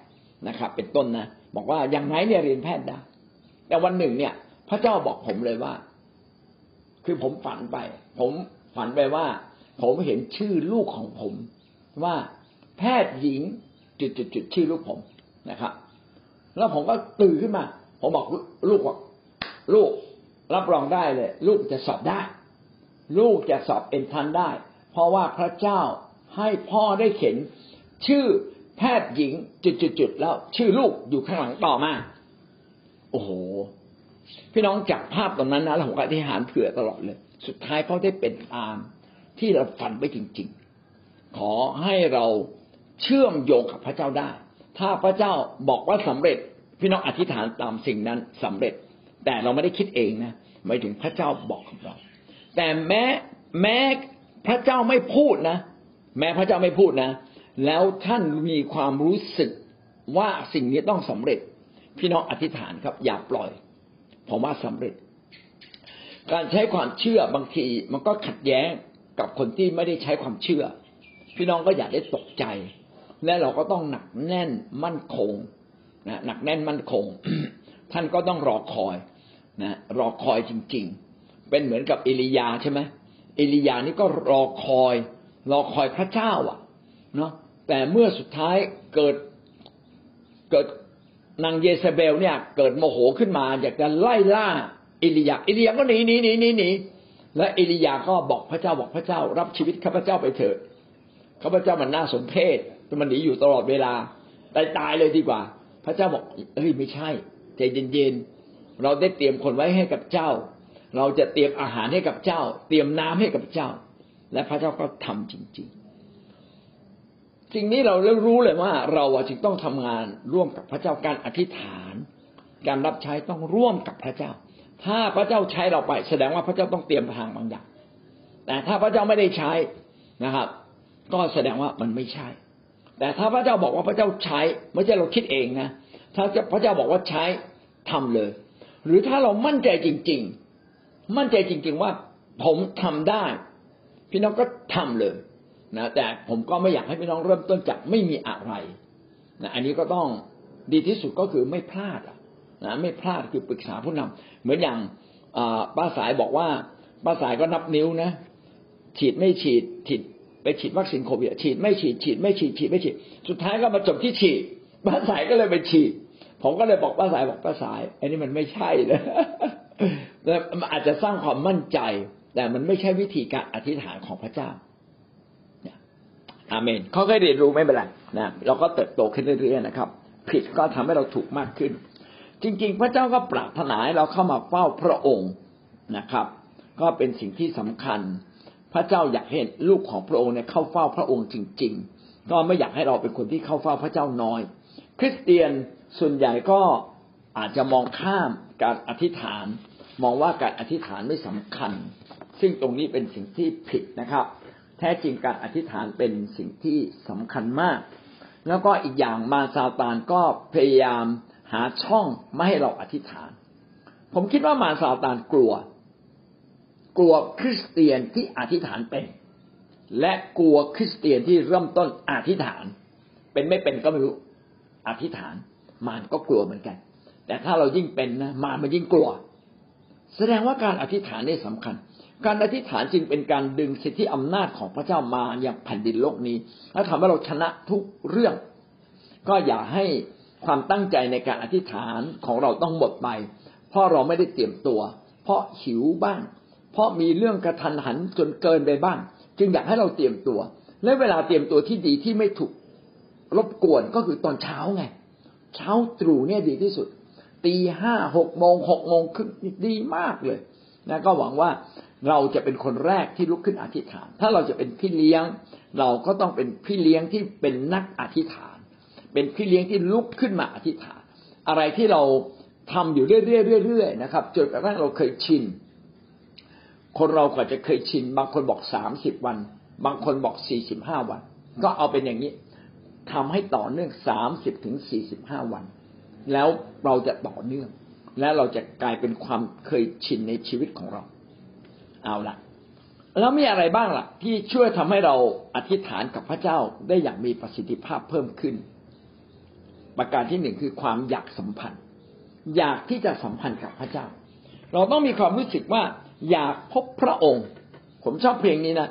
A: นะครับ เป็นต้นนะ บอกว่าอย่างไรเนี่ยเรียนแพทย์ได้แต่วันหนึ่งเนี่ย พระเจ้าบอกผมเลยว่า คือผมฝันไป ผมฝันไปว่า ผมเห็นชื่อลูกของผม ว่าแพทย์หญิงจุดจุดจุดชื่อลูกผมนะครับ แล้วผมก็ตื่นขึ้นมา ผมบอกลูกว่าลูกรับรองได้เลย ลูกจะสอบได้ ลูกจะสอบเอ็นทันได้ เพราะว่าพระเจ้าให้พ่อได้เขียนชื่อ แพทย์หญิงจุดๆแล้ว ชื่อลูกอยู่ข้างหลังต่อมา โอ้โห พี่น้องจับภาพตรงนั้นนะแล้วผมก็อธิษฐานเผื่อตลอดเลย สุดท้ายเขาได้เป็นตามที่เราฝันไปจริง ๆ ขอให้เราเชื่อมโยงกับพระเจ้าได้ ถ้าพระเจ้าบอกว่าสำเร็จ พี่น้องอธิษฐานตามสิ่งนั้นสำเร็จ แต่เราไม่ได้คิดเองนะหมายถึงพระเจ้าบอกกับเรา แต่แม้แม้พระเจ้าไม่พูดนะ แม้พระเจ้าไม่พูดนะ แล้วท่านมีความรู้สึกว่าสิ่งนี้ต้องสำเร็จ พี่น้องอธิษฐานครับ อย่าปล่อยผมว่าสำเร็จ การใช้ความเชื่อบางที มันก็ขัดแย้งกับคนที่ไม่ได้ใช้ความเชื่อ พี่น้องก็อย่าได้ตกใจ และเราก็ต้องหนักแน่นมั่นคงนะหนักแน่นมั่นคง ท่านก็ต้องรอคอยนะรอคอยจริง ๆ เป็นเหมือนกับเอลียาใช่ไหมเอลียานี่ก็รอคอย รอคอยพระเจ้า อะ เนาะ แต่เมื่อสุดท้ายเกิดเกิดนางเยซเบลเนี่ย เกิดโมโหขึ้นมาอยากจะไล่ล่าเอลียาเอลียาก็หนีหนีหนีหนีหนีและเอลียาก็บอกพระเจ้าบอกพระเจ้า รับชีวิตข้าพเจ้าไปเถิดข้าพเจ้ามันน่าสมเพชมันหนีอยู่ตลอดเวลาตายตายเลยดีกว่า พระเจ้าบอกเฮ้ยไม่ใช่ใจเย็นๆเราได้เตรียมคนไว้ให้กับเจ้า เราจะเตรียมอาหารให้กับเจ้า เตรียมน้ำให้กับเจ้า และพระเจ้าก็ทำจริงๆ สิ่งนี้เราเริ่มรู้เลยว่าเราจึงต้องทำงานร่วมกับพระเจ้าการอธิษฐาน การรับใช้ต้องร่วมกับพระเจ้า ถ้าพระเจ้าใช้เราไป แสดงว่าพระเจ้าต้องเตรียมทางบางอย่าง แต่ถ้าพระเจ้าไม่ได้ใช้นะครับ ก็แสดงว่ามันไม่ใช่ แต่ถ้าพระเจ้าบอกว่าพระเจ้าใช้ไม่ใช่เราคิดเองนะถ้าพระเจ้าบอกว่าใช้ทำเลย หรือถ้าเรามั่นใจจริง ๆ มั่นใจจริง ๆว่าผมทำได้ พี่น้องก็ทำเลย นะแต่ผมก็ไม่อยากให้พี่น้องเริ่มต้นจากไม่มีอะไรนะอันนี้ก็ต้องดีที่สุดก็คือไม่พลาดนะไม่พลาดคือปรึกษาผู้นำเหมือนอย่างป้าสายบอกว่าป้าสายก็นับนิ้วนะ ฉีดไม่ฉีดฉีดไปฉีดวัคซีนโควิดฉีดไม่ฉีดฉีดไม่ฉีดฉีดไม่ฉีดสุดท้ายก็มาจบที่ฉีดป้าสายก็เลยไปฉีด ผมก็เลยบอกป้าสายบอกป้าสายอันนี้มันไม่ใช่นะแล้วมันอาจจะสร้างความมั่นใจ แต่มันไม่ใช่วิธีการอธิษฐานของพระเจ้า อาเมนเขาค่อยเรียนรู้ไม่เป็นไรนะเราก็เติบโตขึ้นเรื่อยๆนะครับ ผิดก็ทำให้เราถูกมากขึ้น จริง ๆ พระเจ้าก็ปรารถนาให้เราเข้ามาเฝ้าพระองค์นะครับ ก็เป็นสิ่งที่สำคัญ พระเจ้าอยากเห็นลูกของพระองค์เนี่ยเข้าเฝ้าพระองค์จริง ๆ ก็ไม่อยากให้เราเป็นคนที่เข้าเฝ้าพระเจ้าน้อย คริสเตียนส่วนใหญ่ก็อาจจะมองข้ามการอธิษฐาน มองว่าการอธิษฐานไม่สำคัญ ซึ่งตรงนี้เป็นสิ่งที่ผิดนะครับ แท้จริงการอธิษฐานเป็นสิ่งที่สำคัญมาก แล้วก็อีกอย่างมาซาตานก็พยายามหาช่องไม่ให้เราอธิษฐาน ผมคิดว่ามาซาตานกลัว กลัวคริสเตียนที่อธิษฐานเป็น และกลัวคริสเตียนที่เริ่มต้นอธิษฐาน เป็นไม่เป็นก็ไม่รู้อธิษฐาน มารก็กลัวเหมือนกัน แต่ถ้าเรายิ่งเป็นนะมารมันยิ่งกลัว แสดงว่าการอธิษฐานนี่สำคัญ การอธิษฐานจึงเป็นการดึงสิทธิอำนาจของพระเจ้ามาอย่างแผ่นดินโลกนี้ และทำให้เราชนะทุกเรื่อง ก็อย่าให้ความตั้งใจในการอธิษฐานของเราต้องหมดไป เพราะเราไม่ได้เตรียมตัว เพราะหิวบ้าง เพราะมีเรื่องกระทันหันจนเกินไปบ้าง จึงอยากให้เราเตรียมตัว และเวลาเตรียมตัวที่ดีที่ไม่ถูกรบกวนก็คือตอนเช้าไง เช้าตรู่เนี่ยดีที่สุดตีห้าหกโมงหกโมงครึ่งดีมากเลยนะก็หวังว่าเราจะเป็นคนแรกที่ลุกขึ้นอธิษฐาน ถ้าเราจะเป็นพี่เลี้ยง เราก็ต้องเป็นพี่เลี้ยงที่เป็นนักอธิษฐาน เป็นพี่เลี้ยงที่ลุกขึ้นมาอธิษฐาน อะไรที่เราทำอยู่เรื่อยๆๆนะครับจนกระทั่งเราเคยชิน คนเรากว่าจะเคยชิน บางคนบอกสามสิบวัน บางคนบอกสี่สิบห้าวัน ก็เอาเป็นอย่างนี้ทำให้ต่อเนื่องสามสิบถึงสี่สิบห้าวัน แล้วเราจะต่อเนื่อง และเราจะกลายเป็นความเคยชินในชีวิตของเรา เอาละแล้วมีอะไรบ้างล่ะ ที่ช่วยทำให้เราอธิษฐานกับพระเจ้าได้อย่างมีประสิทธิภาพเพิ่มขึ้น ประการที่หนึ่งคือความอยากสัมพันธ์ อยากที่จะสัมพันธ์กับพระเจ้า เราต้องมีความรู้สึกว่า อยากพบพระองค์ ผมชอบเพลงนี้นะ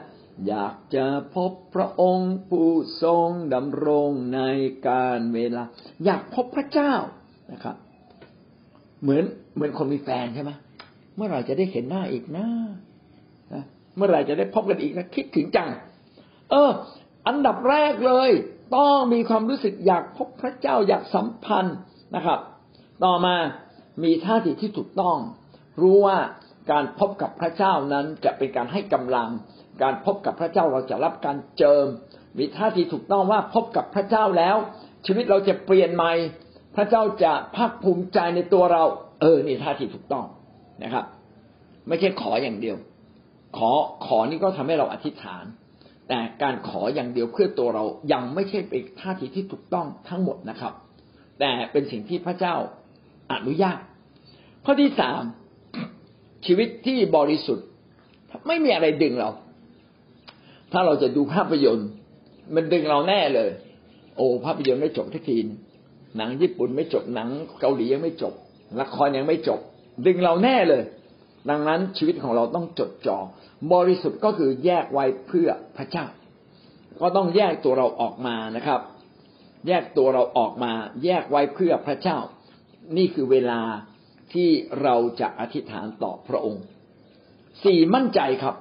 A: อยากจะพบพระองค์ผู้ทรงดำรงในการเวลา อยากพบพระเจ้านะครับ เหมือนเหมือนคนมีแฟนใช่ไหมเมื่อไหร่จะได้เห็นหน้าอีกนะ เมื่อไหร่จะได้พบกันอีกนะคิดถึงจัง เออ อันดับแรกเลย ต้องมีความรู้สึกอยากพบพระเจ้าอยากสัมพันธ์นะครับ ต่อมามีท่าทีที่ถูกต้อง รู้ว่าการพบกับพระเจ้านั้นจะเป็นการให้กำลัง การพบกับพระเจ้าเราจะรับการเจิม มีท่าทีถูกต้องว่าพบกับพระเจ้าแล้ว ชีวิตเราจะเปลี่ยนใหม่ พระเจ้าจะภาคภูมิใจในตัวเรา เออนี่ท่าทีถูกต้องนะครับ ไม่ใช่ขออย่างเดียว ขอขอนี่ก็ทำให้เราอธิษฐาน แต่การขออย่างเดียวเพื่อตัวเรายังไม่ใช่เป็นท่าทีที่ถูกต้องทั้งหมดนะครับ แต่เป็นสิ่งที่พระเจ้าอนุญาต ข้อที่สามชีวิตที่บริสุทธิ์ไม่มีอะไรดึงเรา ถ้าเราจะดูภาพยนตร์มันดึงเราแน่เลย โอ้ภาพยนตร์ไม่จบทักทีหนังญี่ปุ่นไม่จบหนังเกาหลียังไม่จบละครยังไม่จบ ดึงเราแน่เลย ดังนั้นชีวิตของเราต้องจดจอ่อบริสุทธิ์ก็คือแยกไว้เพื่อพระเจ้า ก็ต้องแยกตัวเราออกมานะครับ แยกตัวเราออกมา แยกไว้เพื่อพระเจ้า นี่คือเวลาที่เราจะอธิษฐานต่อพระองค์สี่มั่นใจครับ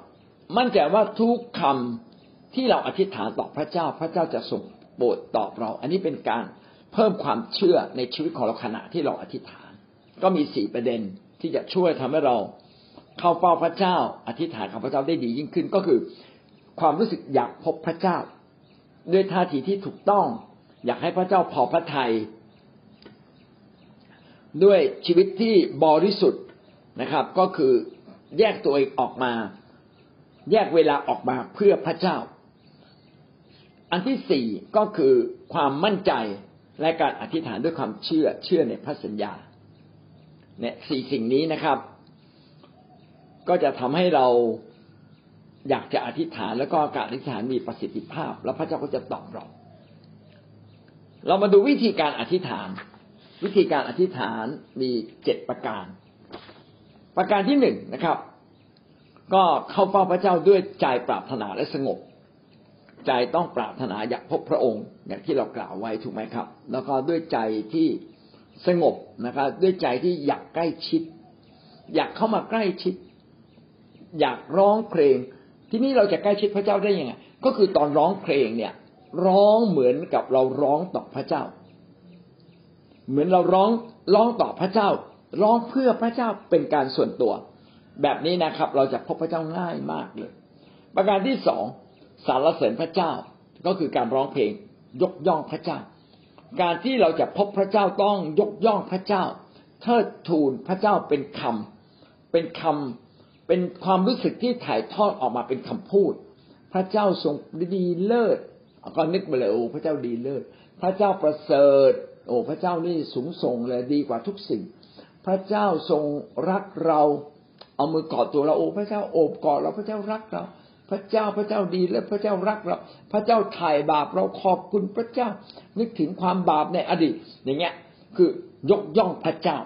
A: มั่นใจว่าทุกคำที่เราอธิษฐานต่อพระเจ้า พระเจ้าจะส่งโปรดตอบเรา อันนี้เป็นการเพิ่มความเชื่อในชีวิตของเราขณะที่เราอธิษฐาน ก็มีสี่ประเด็นที่จะช่วยทำให้เรา เข้าเฝ้าพระเจ้า อธิษฐานกับพระเจ้าได้ดียิ่งขึ้นก็คือ ความรู้สึกอยากพบพระเจ้า ด้วยท่าทีที่ถูกต้อง อยากให้พระเจ้าพอพระทัยด้วยชีวิตที่บริสุทธิ์นะครับ ก็คือแยกตัวเองออกมา แยกเวลาออกมาเพื่อพระเจ้า อันที่สี่ก็คือความมั่นใจและการอธิษฐานด้วยความเชื่อเชื่อในพระสัญญาเนี่ยสี่สิ่งนี้นะครับ ก็จะทำให้เราอยากจะอธิษฐานแล้วก็การอธิษฐานมีประสิทธิภาพ แล้วพระเจ้าก็จะตอบเรา เรามาดูวิธีการอธิษฐาน วิธีการอธิษฐานมีเจ็ดประการ ประการที่หนึ่งนะครับ ก็เข้าเฝ้าพระเจ้าด้วยใจปรารถนาและสงบ ใจต้องปรารถนาอยากพบพระองค์ อย่างที่เรากล่าวไว้ถูกไหมครับ แล้วก็ด้วยใจที่สงบนะครับ ด้วยใจที่อยากใกล้ชิด อยากเข้ามาใกล้ชิด อยากร้องเพลง ที่นี่เราจะใกล้ชิดพระเจ้าได้ยังไงก็คือตอนร้องเพลงเนี่ย ร้องเหมือนกับเราร้องต่อพระเจ้า เหมือนเราร้องร้องต่อพระเจ้า ร้องเพื่อพระเจ้าเป็นการส่วนตัว แบบนี้นะครับ เราจะพบพระเจ้าง่ายมากเลย ประการที่สองสารเสริญพระเจ้าก็คือการร้องเพลงยกย่องพระเจ้า การที่เราจะพบพระเจ้าต้องยกย่องพระเจ้า เทิดทูนพระเจ้าเป็นคำเป็นคำ เป็นความรู้สึกที่ถ่ายทอดออกมาเป็นคำพูด พระเจ้าทรงดีเลิศก็นึกมาเลยโอ้พระเจ้าดีเลิศพระเจ้าประเสริฐ โอ้พระเจ้านี่สูงส่งเลยดีกว่าทุกสิ่ง พระเจ้าทรงรักเรา เอามือกอดตัวเราโอ้พระเจ้าโอบกอดเราพระเจ้ารักเรา พระเจ้าพระเจ้าดีและพระเจ้ารักเรา พระเจ้าถ่ายบาปเราขอบคุณพระเจ้า นึกถึงความบาปในอดีต อย่างเงี้ย คือยกย่องพระเจ้า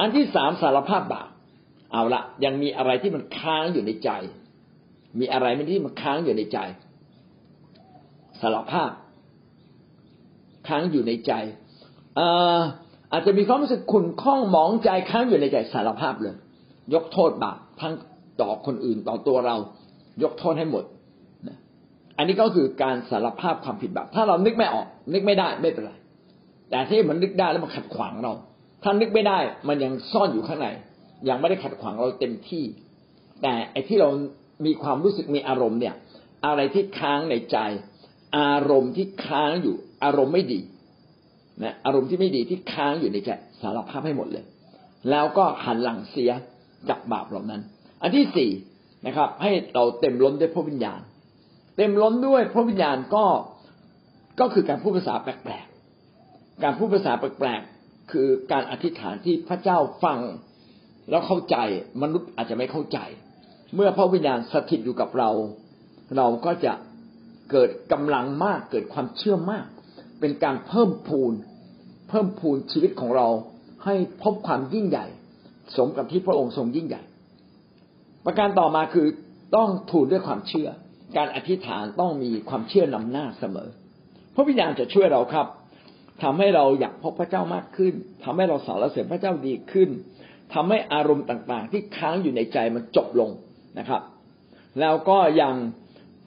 A: อันที่สามสารภาพบาป เอาละยังมีอะไรที่มันค้างอยู่ในใจ มีอะไรไม่ที่มันค้างอยู่ในใจสารภาพ ค้างอยู่ในใจอาจจะมีความรู้สึกขุ่นข้องหมองใจค้างอยู่ในใจสารภาพเลย ยกโทษบาปทั้งต่อคนอื่นต่อตัวเรา ยกโทษให้หมดอันนี้ก็คือการสารภาพความผิดบาปถ้าเรานึกไม่ออก นึกไม่ได้ไม่เป็นไร แต่ที่มันนึกได้แล้วมันขัดขวางเรา ถ้านึกไม่ได้ มันยังซ่อนอยู่ข้างใน ยังไม่ได้ขัดขวางเราเต็มที่ แต่ไอ้ที่เรามีความรู้สึกมีอารมณ์เนี่ย อะไรที่ค้างในใจ อารมณ์ที่ค้างอยู่ อารมณ์ไม่ดีนะอารมณ์ที่ไม่ดีที่ค้างอยู่ในใจสารภาพให้หมดเลย แล้วก็หันหลังเสียจากบาปเหล่านั้น อันที่สี่นะครับ ให้เราเต็มล้นด้วยพระวิญญาณ เต็มล้นด้วยพระวิญญาณก็ก็คือการพูดภาษาแปลกๆการพูดภาษาแปลกๆคือการอธิษฐานที่พระเจ้าฟัง แล้วเข้าใจมนุษย์อาจจะไม่เข้าใจ เมื่อพระวิญญาณสถิตอยู่กับเรา เราก็จะเกิดกำลังมากเกิดความเชื่อมาก เป็นการเพิ่มพูน เพิ่มพูนชีวิตของเราให้พบความยิ่งใหญ่ สมกับที่พระองค์ทรงยิ่งใหญ่ ประการต่อมาคือต้องทูลด้วยความเชื่อ การอธิษฐานต้องมีความเชื่อนำหน้าเสมอ พระวิญญาณจะช่วยเราครับทำให้เราอยากพบพระเจ้ามากขึ้นทำให้เราสารเสริญพระเจ้าดีขึ้น ทำให้อารมณ์ต่างๆ ที่ค้างอยู่ในใจมันจบลงนะครับ แล้วก็ยัง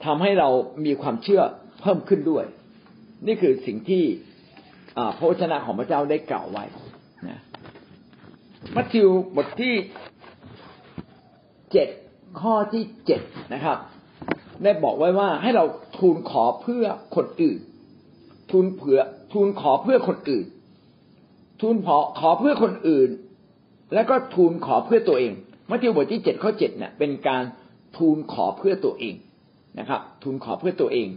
A: ทำให้เรามีความเชื่อเพิ่มขึ้นด้วย นี่คือสิ่งที่พระวจนะของพระเจ้าได้กล่าวไว้นะมัทธิวบทที่เจ็ดข้อที่เจ็ดนะครับ ได้บอกไว้ว่าให้เราทูลขอเพื่อคนอื่น ทูลเผื่อทูลขอเพื่อคนอื่น ทูลขอขอเพื่อคนอื่น แล้วก็ทูลขอเพื่อตัวเองมัทธิวบทที่เจ็ดข้อเจ็ดเนี่ยเป็นการทูลขอเพื่อตัวเองนะครับ ทูลขอเพื่อตัวเอง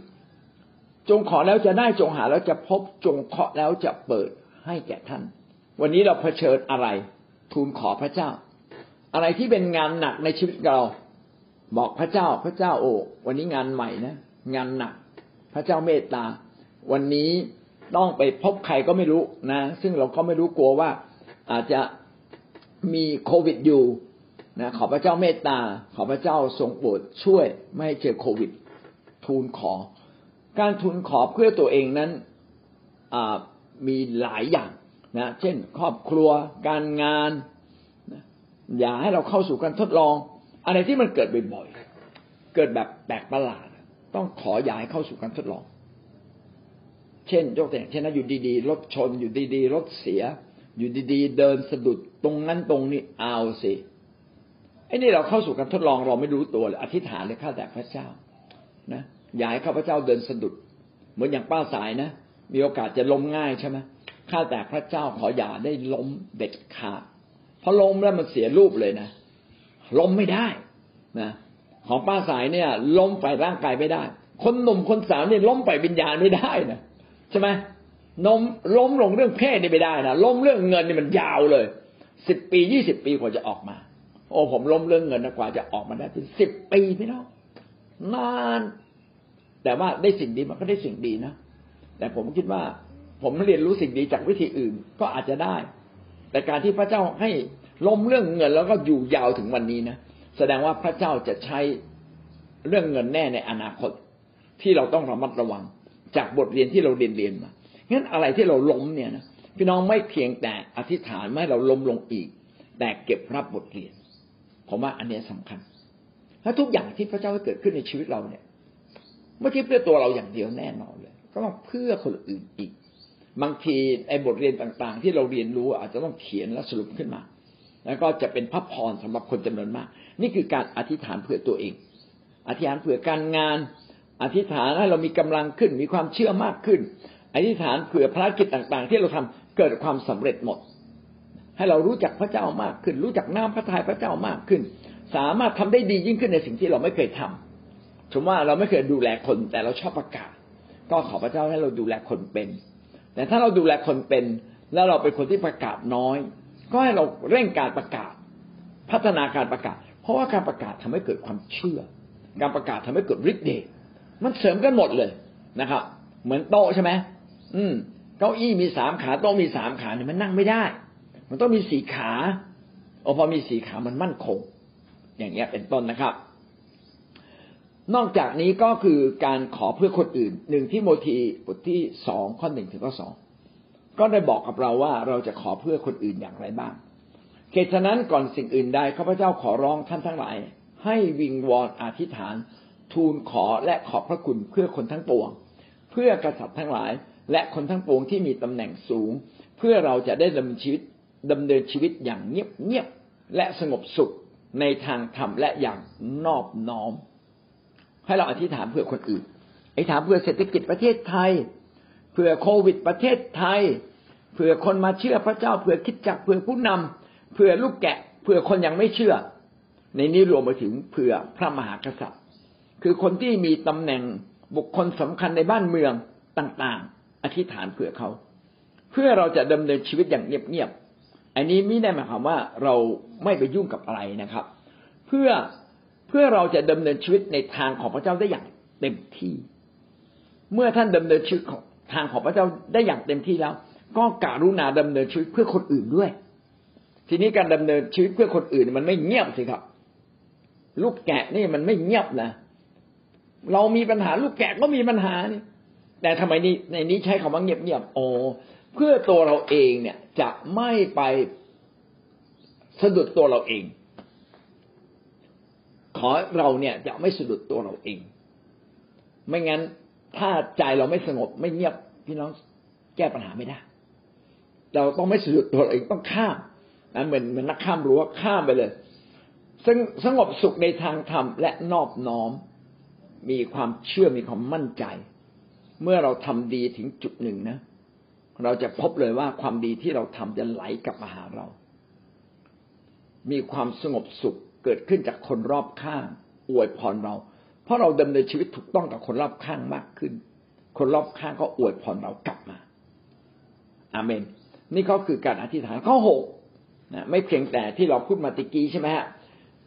A: จงขอแล้วจะได้จงหาแล้วจะพบจงเคาะแล้วจะเปิดให้แก่ท่าน วันนี้เราเผชิญอะไร ทูลขอพระเจ้า อะไรที่เป็นงานหนักในชีวิตเรา บอกพระเจ้าพระเจ้าโอ้วันนี้งานใหม่นะงานหนัก พระเจ้าเมตตา วันนี้ต้องไปพบใครก็ไม่รู้นะ ซึ่งเราก็ไม่รู้กลัวว่าอาจจะ มีโควิดอยู่นะขอพระเจ้าเมตตา ขอพระเจ้าทรงโปรดช่วยไม่ให้เจอโควิด ทูลขอ การทูลขอเพื่อตัวเองนั้นมีหลายอย่างนะ เช่น ครอบครัวการงานอย่าให้เราเข้าสู่การทดลอง อะไรที่มันเกิดบ่อยๆเกิดแบบแปลกประหลาด ต้องขออย่าให้เข้าสู่การทดลอง เช่นยกตัวอย่างเช่นนะอยู่ดีๆรถชนอยู่ดีๆรถเสีย อยู่ดีๆ เดินสะดุดตรงนั้นตรงนี้เอาสิไอ้นี่เราเข้าสู่การทดลองเราไม่รู้ตัวเลยอธิษฐานเลยข้าแต่พระเจ้านะอย่าให้ข้าพระเจ้าเดินสะดุด เหมือนอย่างป้าสายนะ มีโอกาสจะล้มง่ายใช่ไหมข้าแต่พระเจ้าขออย่าได้ล้มเด็ดขาดเพราะล้มแล้วมันเสียรูปเลยนะล้มไม่ได้นะของป้าสายเนี่ย ล้มไปร่างกายไม่ได้ คนหนุ่มคนสาวเนี่ยล้มไปวิญญาณไม่ได้นะใช่ไหม นมล้มลงเรื่องเพศนี่ไม่ได้นะล้มเรื่องเงินนี่มันยาวเลยสิบปียี่สิบปีกว่าจะออกมา โอ้ผมล้มเรื่องเงินนะกว่าจะออกมาได้เป็นสิบปีพี่น้องนาน แต่ว่าได้สิ่งดีมันก็ได้สิ่งดีนะแต่ผมคิดว่า ผมเรียนรู้สิ่งดีจากวิธีอื่นก็อาจจะได้ แต่การที่พระเจ้าให้ล้มเรื่องเงินแล้วก็อยู่ยาวถึงวันนี้นะแสดงว่าพระเจ้าจะใช้เรื่องเงินแน่ในอนาคต ที่เราต้องระมัดระวัง จากบทเรียนที่เราเรียนเรียนมา งั้นอะไรที่เราล้มเนี่ยนะพี่น้องไม่เพียงแต่อธิษฐานไม่เราล้มลงอีก แต่เก็บรับบทเรียนผมว่าอันนี้สำคัญและทุกอย่างที่พระเจ้าให้เกิดขึ้นในชีวิตเราเนี่ยไม่ใช่เพื่อตัวเราอย่างเดียวแน่นอนเลย ก็ต้องเพื่อคนอื่นอีก บางทีไอ้บทเรียนต่างๆ ที่เราเรียนรู้อาจจะต้องเขียนและสรุปขึ้นมา แล้วก็จะเป็นพระพรสำหรับคนจำนวนมาก นี่คือการอธิษฐานเพื่อตัวเอง อธิษฐานเผื่อการงาน อธิษฐานให้เรามีกำลังขึ้น มีความเชื่อมากขึ้น อธิษฐานเผื่อภารกิจต่าง ๆ ที่เราทำเกิดความสำเร็จหมด ให้เรารู้จักพระเจ้ามากขึ้น รู้จักน้ำพระทัยพระเจ้ามากขึ้น สามารถทำได้ดียิ่งขึ้นในสิ่งที่เราไม่เคยทำสมว่าเราไม่เคยดูแลคนแต่เราชอบประกาศ ก็ขอพระเจ้าให้เราดูแลคนเป็น แต่ถ้าเราดูแลคนเป็น แล้วเราเป็นคนที่ประกาศน้อย ก็ให้เราเร่งการประกาศ พัฒนาการประกาศ เพราะว่าการประกาศทำให้เกิดความเชื่อ การประกาศทำให้เกิดฤทธิ์เดชมันเสริมกันหมดเลยนะครับ เหมือนโต๊ะใช่ไหม อืม เก้าอี้มีสามขาโต๊ะมีสามขาเนี่ยมันนั่งไม่ได้ มันต้องมีสี่ขาโอพอมีสี่ขามันมั่นคง อย่างเงี้ยเป็นต้นนะครับ นอกจากนี้ก็คือการขอเพื่อคนอื่นหนึ่งที่โมทีบทที่สองข้อหนึ่งถึงข้อสองก็ได้บอกกับเราว่าเราจะขอเพื่อคนอื่นอย่างไรบ้างเหตุฉะนั้นก่อนสิ่งอื่นใดข้าพเจ้าขอร้องท่านทั้งหลาย ให้วิงวอนอธิษฐาน ทูลขอและขอบพระคุณเพื่อคนทั้งปวง เพื่อกษัตริย์ทั้งหลาย และคนทั้งปวงที่มีตำแหน่งสูง เพื่อเราจะได้ดำเนินชีวิตดำเนินชีวิตอย่างเงียบๆและสงบสุขในทางธรรมและอย่างนอบน้อม ให้เราอธิษฐานเพื่อคนอื่นไอธิษฐานเพื่อเศรษฐกิจประเทศไทย เพื่อโควิดประเทศไทย เพื่อคนมาเชื่อพระเจ้าเพื่อคิดจักเพื่อผู้นำเพื่อลูกแกะ เพื่อคนยังไม่เชื่อ ในนี้รวมไปถึงเพื่อพระมหากษัตริย์ คือคนที่มีตำแหน่งบุคคลสำคัญในบ้านเมืองต่างๆ อธิษฐานเผื่อเขา เพื่อเราจะดำเนินชีวิตอย่างเงียบๆอันนี้ไม่ได้หมายความว่าเราไม่ไปยุ่งกับอะไรนะครับ เพื่อเพื่อเราจะดำเนินชีวิตในทางของพระเจ้าได้อย่างเต็มที่ เมื่อท่านดำเนินชีวิตของทางของพระเจ้าได้อย่างเต็มที่แล้ว ก็การุณาดำเนินชีวิตเพื่อคนอื่นด้วย ทีนี้การดำเนินชีวิตเพื่อคนอื่นมันไม่เงียบสิครับลูกแกะนี่มันไม่เงียบนะ เรามีปัญหาลูกแกะก็มีปัญหานี่ แต่ทำไมนี่ในนี้ใช้คำว่าเงียบๆโอ้เพื่อตัวเราเองเนี่ยจะไม่ไปสะดุดตัวเราเอง ขอเราเนี่ยจะไม่สะดุดตัวเราเอง ไม่งั้นถ้าใจเราไม่สงบไม่เงียบพี่น้องแก้ปัญหาไม่ได้ เราต้องไม่สะดุดตัวเราเองต้องข้ามนะเหมือนเหมือนนักข้ามรั้วข้ามไปเลยซึ่งสงบสุขในทางธรรมและนอบน้อม มีความเชื่อมีความมั่นใจ เมื่อเราทำดีถึงจุดหนึ่งนะ เราจะพบเลยว่าความดีที่เราทำจะไหลกลับมาหาเรา มีความสงบสุขเกิดขึ้นจากคนรอบข้าง อวยพรเรา เพราะเราดำเนินชีวิตถูกต้องกับคนรอบข้างมากขึ้น คนรอบข้างก็อวยพรเรากลับมา อาเมน นี่ก็คือการอธิษฐานข้อหกนะไม่เพียงแต่ที่เราพูดมาติกี้ใช่ไหมฮะ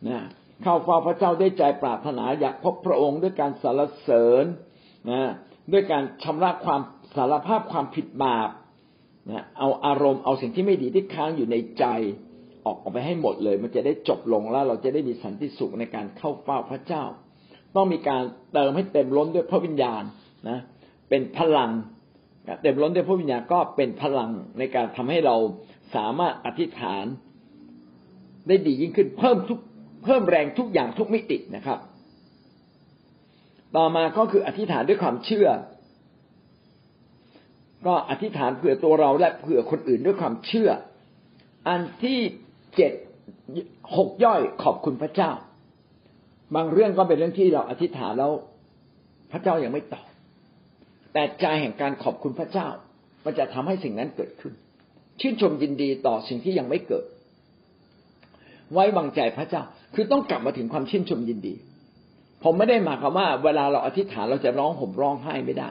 A: นะเข้าเฝ้าพระเจ้าด้วยใจปรารถนาอยากพบพระองค์ด้วยการสรรเสริญนะ ด้วยการชำระความสารภาพความผิดบาปนะเอาอารมณ์เอาสิ่งที่ไม่ดีที่ค้างอยู่ในใจออกออกไปให้หมดเลย มันจะได้จบลงแล้ว เราจะได้มีสันติสุขในการเข้าเฝ้าพระเจ้า ต้องมีการเติมให้เต็มล้นด้วยพระวิญญาณนะเป็นพลังเต็มล้นด้วยพระวิญญาณก็เป็นพลังในการทำให้เราสามารถอธิษฐาน ได้ดียิ่งขึ้นเพิ่มทุกเพิ่มแรงทุกอย่างทุกมิตินะครับ ต่อมาก็คืออธิษฐานด้วยความเชื่อ ก็อธิษฐานเผื่อตัวเราและเผื่อคนอื่นด้วยความเชื่อ อันที่เจ็ดหกย่อยขอบคุณพระเจ้า บางเรื่องก็เป็นเรื่องที่เราอธิษฐานแล้วพระเจ้ายังไม่ตอบ แต่ใจแห่งการขอบคุณพระเจ้า มันจะทำให้สิ่งนั้นเกิดขึ้น ชื่นชมยินดีต่อสิ่งที่ยังไม่เกิด ไว้วางใจพระเจ้า คือต้องกลับมาถึงความชื่นชมยินดี ผมไม่ได้หมายความว่า เวลาเราอธิษฐานเราจะร้องห่มร้องไห้ไม่ได้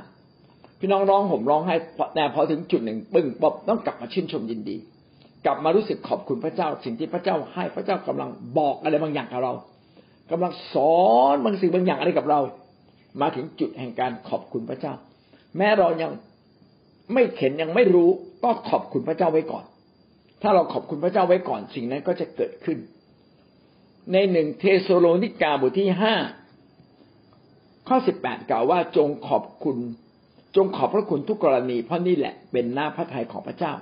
A: พี่น้องร้องห่มร้องไห้แต่พอถึงจุดหนึ่งปึ้งปบต้องกลับมาชื่นชมยินดี กลับมารู้สึกขอบคุณพระเจ้า สิ่งที่พระเจ้าให้พระเจ้ากำลังบอกอะไรบางอย่างกับเรากำลังสอนบางสิ่งบางอย่างอะไรกับเรา มาถึงจุดแห่งการขอบคุณพระเจ้า แม้เรายังไม่เข็นยังไม่รู้ก็ขอบคุณพระเจ้าไว้ก่อน ถ้าเราขอบคุณพระเจ้าไว้ก่อนสิ่งนั้นก็จะเกิดขึ้น ในหนึ่งเทสโลนิกาบทที่ห้า ข้อสิบแปดกล่าวว่าจงขอบคุณ จงขอบพระคุณทุกกรณี เพราะนี่แหละเป็นหน้าพระทัยของพระเจ้า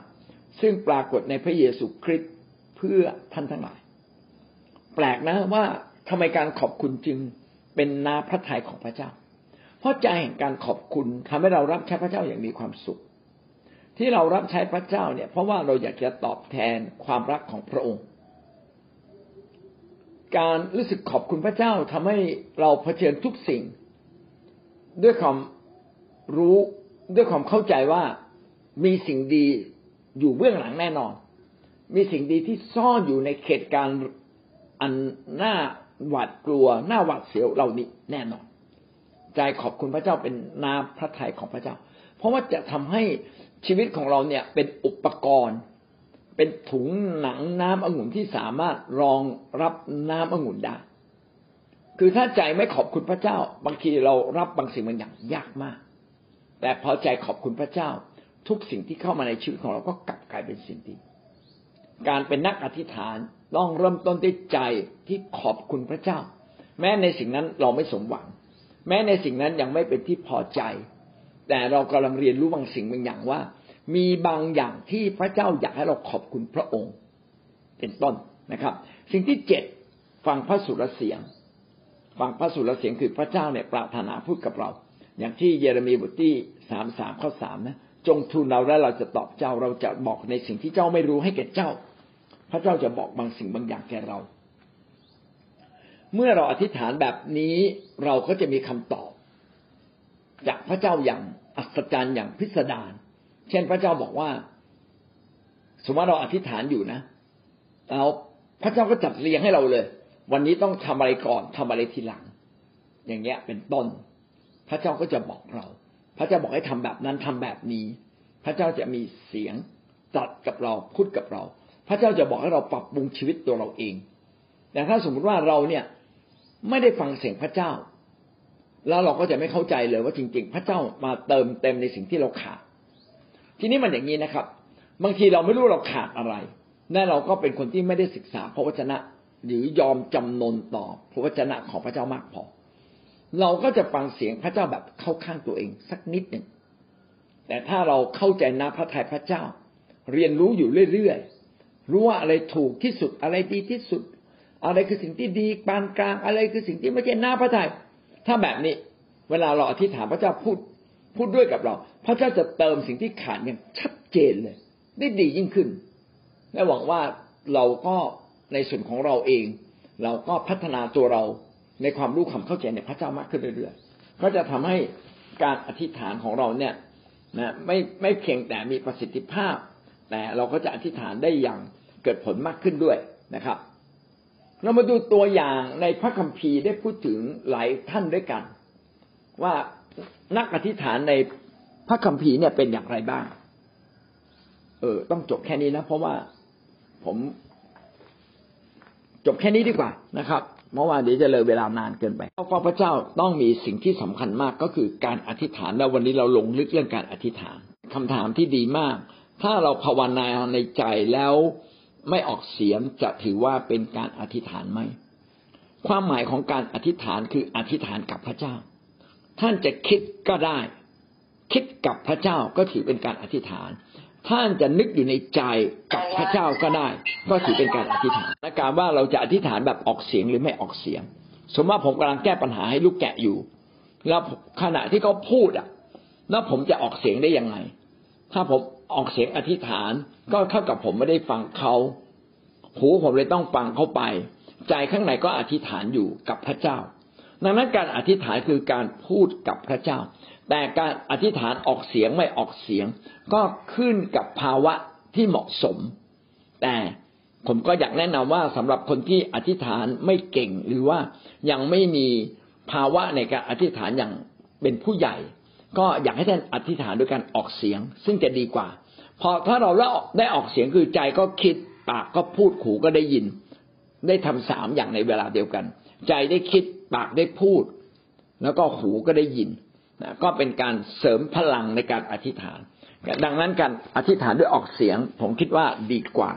A: ซึ่งปรากฏในพระเยซูคริสต์เพื่อท่านทั้งหลาย แปลกนะว่าทำไมการขอบคุณจึงเป็นนาพระทัยของพระเจ้า เพราะใจแห่งการขอบคุณทำให้เรารับใช้พระเจ้าอย่างมีความสุข ที่เรารับใช้พระเจ้าเนี่ย เพราะว่าเราอยากจะตอบแทนความรักของพระองค์ การรู้สึกขอบคุณพระเจ้าทำให้เราเผชิญทุกสิ่ง ด้วยความรู้ด้วยความเข้าใจว่ามีสิ่งดีอยู่เบื้องหลังแน่นอน มีสิ่งดีที่ซ่อนอยู่ในเขตการอันน่าหวาดกลัวหน้าหวาดเสียวเหล่านี้แน่นอน ใจขอบคุณพระเจ้าเป็นนาพระทัยของพระเจ้า เพราะว่าจะทำให้ชีวิตของเราเนี่ยเป็นอุปกรณ์ เป็นถุงหนังน้ำองุ่นที่สามารถรองรับน้ำองุ่นได้ คือถ้าใจไม่ขอบคุณพระเจ้า บางทีเรารับบางสิ่งบางอย่างยากมาก แต่พอใจขอบคุณพระเจ้า ทุกสิ่งที่เข้ามาในชีวิตของเราก็กลับกลายเป็นสิ่งดีการเป็นนักอธิษฐานต้องเริ่มต้นด้วยใจที่ขอบคุณพระเจ้า แม้ในสิ่งนั้นเราไม่สมหวัง แม้ในสิ่งนั้นยังไม่เป็นที่พอใจ แต่เรากำลังเรียนรู้บางสิ่งบางอย่างว่า มีบางอย่างที่พระเจ้าอยากให้เราขอบคุณพระองค์ เป็นต้นนะครับ สิ่งที่เจ็ดฟังพระสุรเสียง ฟังพระสุรเสียงคือพระเจ้าเนี่ยปรารถนาพูดกับเรา อย่างที่เยเรมีบทที่สามสามข้อสามนะจงทูลเราและเราจะตอบเจ้าเราจะบอกในสิ่งที่เจ้าไม่รู้ให้แก่เจ้า พระเจ้าจะบอกบางสิ่งบางอย่างแก่เรา เมื่อเราอธิษฐานแบบนี้เราก็จะมีคำตอบ จากพระเจ้าอย่างอัศจรรย์อย่างพิสดารเช่นพระเจ้าบอกว่า สมมติเราอธิษฐานอยู่นะแล้วพระเจ้าก็จัดเรียงให้เราเลย วันนี้ต้องทำอะไรก่อนทำอะไรทีหลัง อย่างเงี้ยเป็นต้น พระเจ้าก็จะบอกเรา พระเจ้าบอกให้ทำแบบนั้นทำแบบนี้ พระเจ้าจะมีเสียงตัดกับเราพูดกับเรา พระเจ้าจะบอกให้เราปรับปรุงชีวิตตัวเราเองแต่ถ้าสมมติว่าเราเนี่ยไม่ได้ฟังเสียงพระเจ้า แล้วเราก็จะไม่เข้าใจเลยว่าจริง ๆ พระเจ้ามาเติมเต็มในสิ่งที่เราขาด ทีนี้มันอย่างนี้นะครับ บางทีเราไม่รู้เราขาดอะไรแน่เราก็เป็นคนที่ไม่ได้ศึกษาพระวจนะ หรือยอมจำนนต่อพระวจนะของพระเจ้ามากพอ เราก็จะฟังเสียงพระเจ้าแบบเข้าข้างตัวเองสักนิดหนึ่งแต่ถ้าเราเข้าใจนะพระทัยพระเจ้า เรียนรู้อยู่เรื่อยรู้ว่าอะไรถูกที่สุดอะไรดีที่สุด อะไรคือสิ่งที่ดีปานกลางอะไรคือสิ่งที่ไม่ใช่หน้าพระทยัยถ้าแบบนี้ เวลาเราอธิษฐานพระเจ้าพูดพูดด้วยกับเรา พระเจ้าจะเติมสิ่งที่ขาดอย่างชัดเจนเลย ได้ดียิ่งขึ้นและหวังว่าเราก็ ในส่วนของเราเอง เราก็พัฒนาตัวเราในความรู้ความเข้าใจในพระเจ้ามากขึ้นเรื่อยๆ ก็จะทำให้การอธิษฐานของเราเนี่ยนะไม่ไม่เพียงแต่มีประสิทธิภาพ แต่เราก็จะอธิษฐานได้อย่างเกิดผลมากขึ้นด้วยนะครับ เรามาดูตัวอย่างในพระคัมภีร์ได้พูดถึงหลายท่านด้วยกัน ว่านักอธิษฐานในพระคัมภีร์เนี่ยเป็นอย่างไรบ้าง เออ ต้องจบแค่นี้นะ เพราะว่าผม จบแค่นี้ดีกว่านะครับเมื่อวานเดี๋ยวจะเลยเวลานานเกินไปเพราะพระเจ้าต้องมีสิ่งที่สำคัญมากก็คือการอธิษฐานแล้ววันนี้เราลงลึกเรื่องการอธิษฐานคำถามที่ดีมาก ถ้าเราภาวนาในใจแล้วไม่ออกเสียงจะถือว่าเป็นการอธิษฐานไหมความหมายของการอธิษฐานคืออธิษฐานกับพระเจ้า ท่านจะคิดก็ได้ คิดกับพระเจ้าก็ถือเป็นการอธิษฐาน ท่านจะนึกอยู่ในใจกับพระเจ้าก็ได้ ก็ถือเป็นการอธิษฐานและการว่าเราจะอธิษฐานแบบออกเสียงหรือไม่ออกเสียง สมมติว่าผมกำลังแก้ปัญหาให้ลูกแกะอยู่ แล้วขณะที่เขาพูดอะ แล้วผมจะออกเสียงได้ยังไง ถ้าผมออกเสียงอธิษฐาน ก็เท่ากับผมไม่ได้ฟังเขาหูผมเลยต้องฟังเขาไป ใจข้างในก็อธิษฐานอยู่กับพระเจ้า ดังนั้นการอธิษฐานคือการพูดกับพระเจ้า แต่การอธิษฐานออกเสียงไม่ออกเสียง ก็ขึ้นกับภาวะที่เหมาะสม แต่ผมก็อยากแนะนำว่าสำหรับคนที่อธิษฐานไม่เก่งหรือว่ายังไม่มีภาวะในการอธิษฐานอย่างเป็นผู้ใหญ่ ก็อยากให้ท่านอธิษฐานด้วยการออกเสียง ซึ่งจะดีกว่า พอถ้าเราได้ออกเสียงคือใจก็คิดปากก็พูดหูก็ได้ยิน ได้ทำสามอย่างในเวลาเดียวกัน ใจได้คิดปากได้พูด แล้วก็หูก็ได้ยิน นะก็เป็นการเสริมพลังในการอธิษฐาน ดังนั้นการอธิษฐานด้วยออกเสียง ผมคิดว่าดีกว่า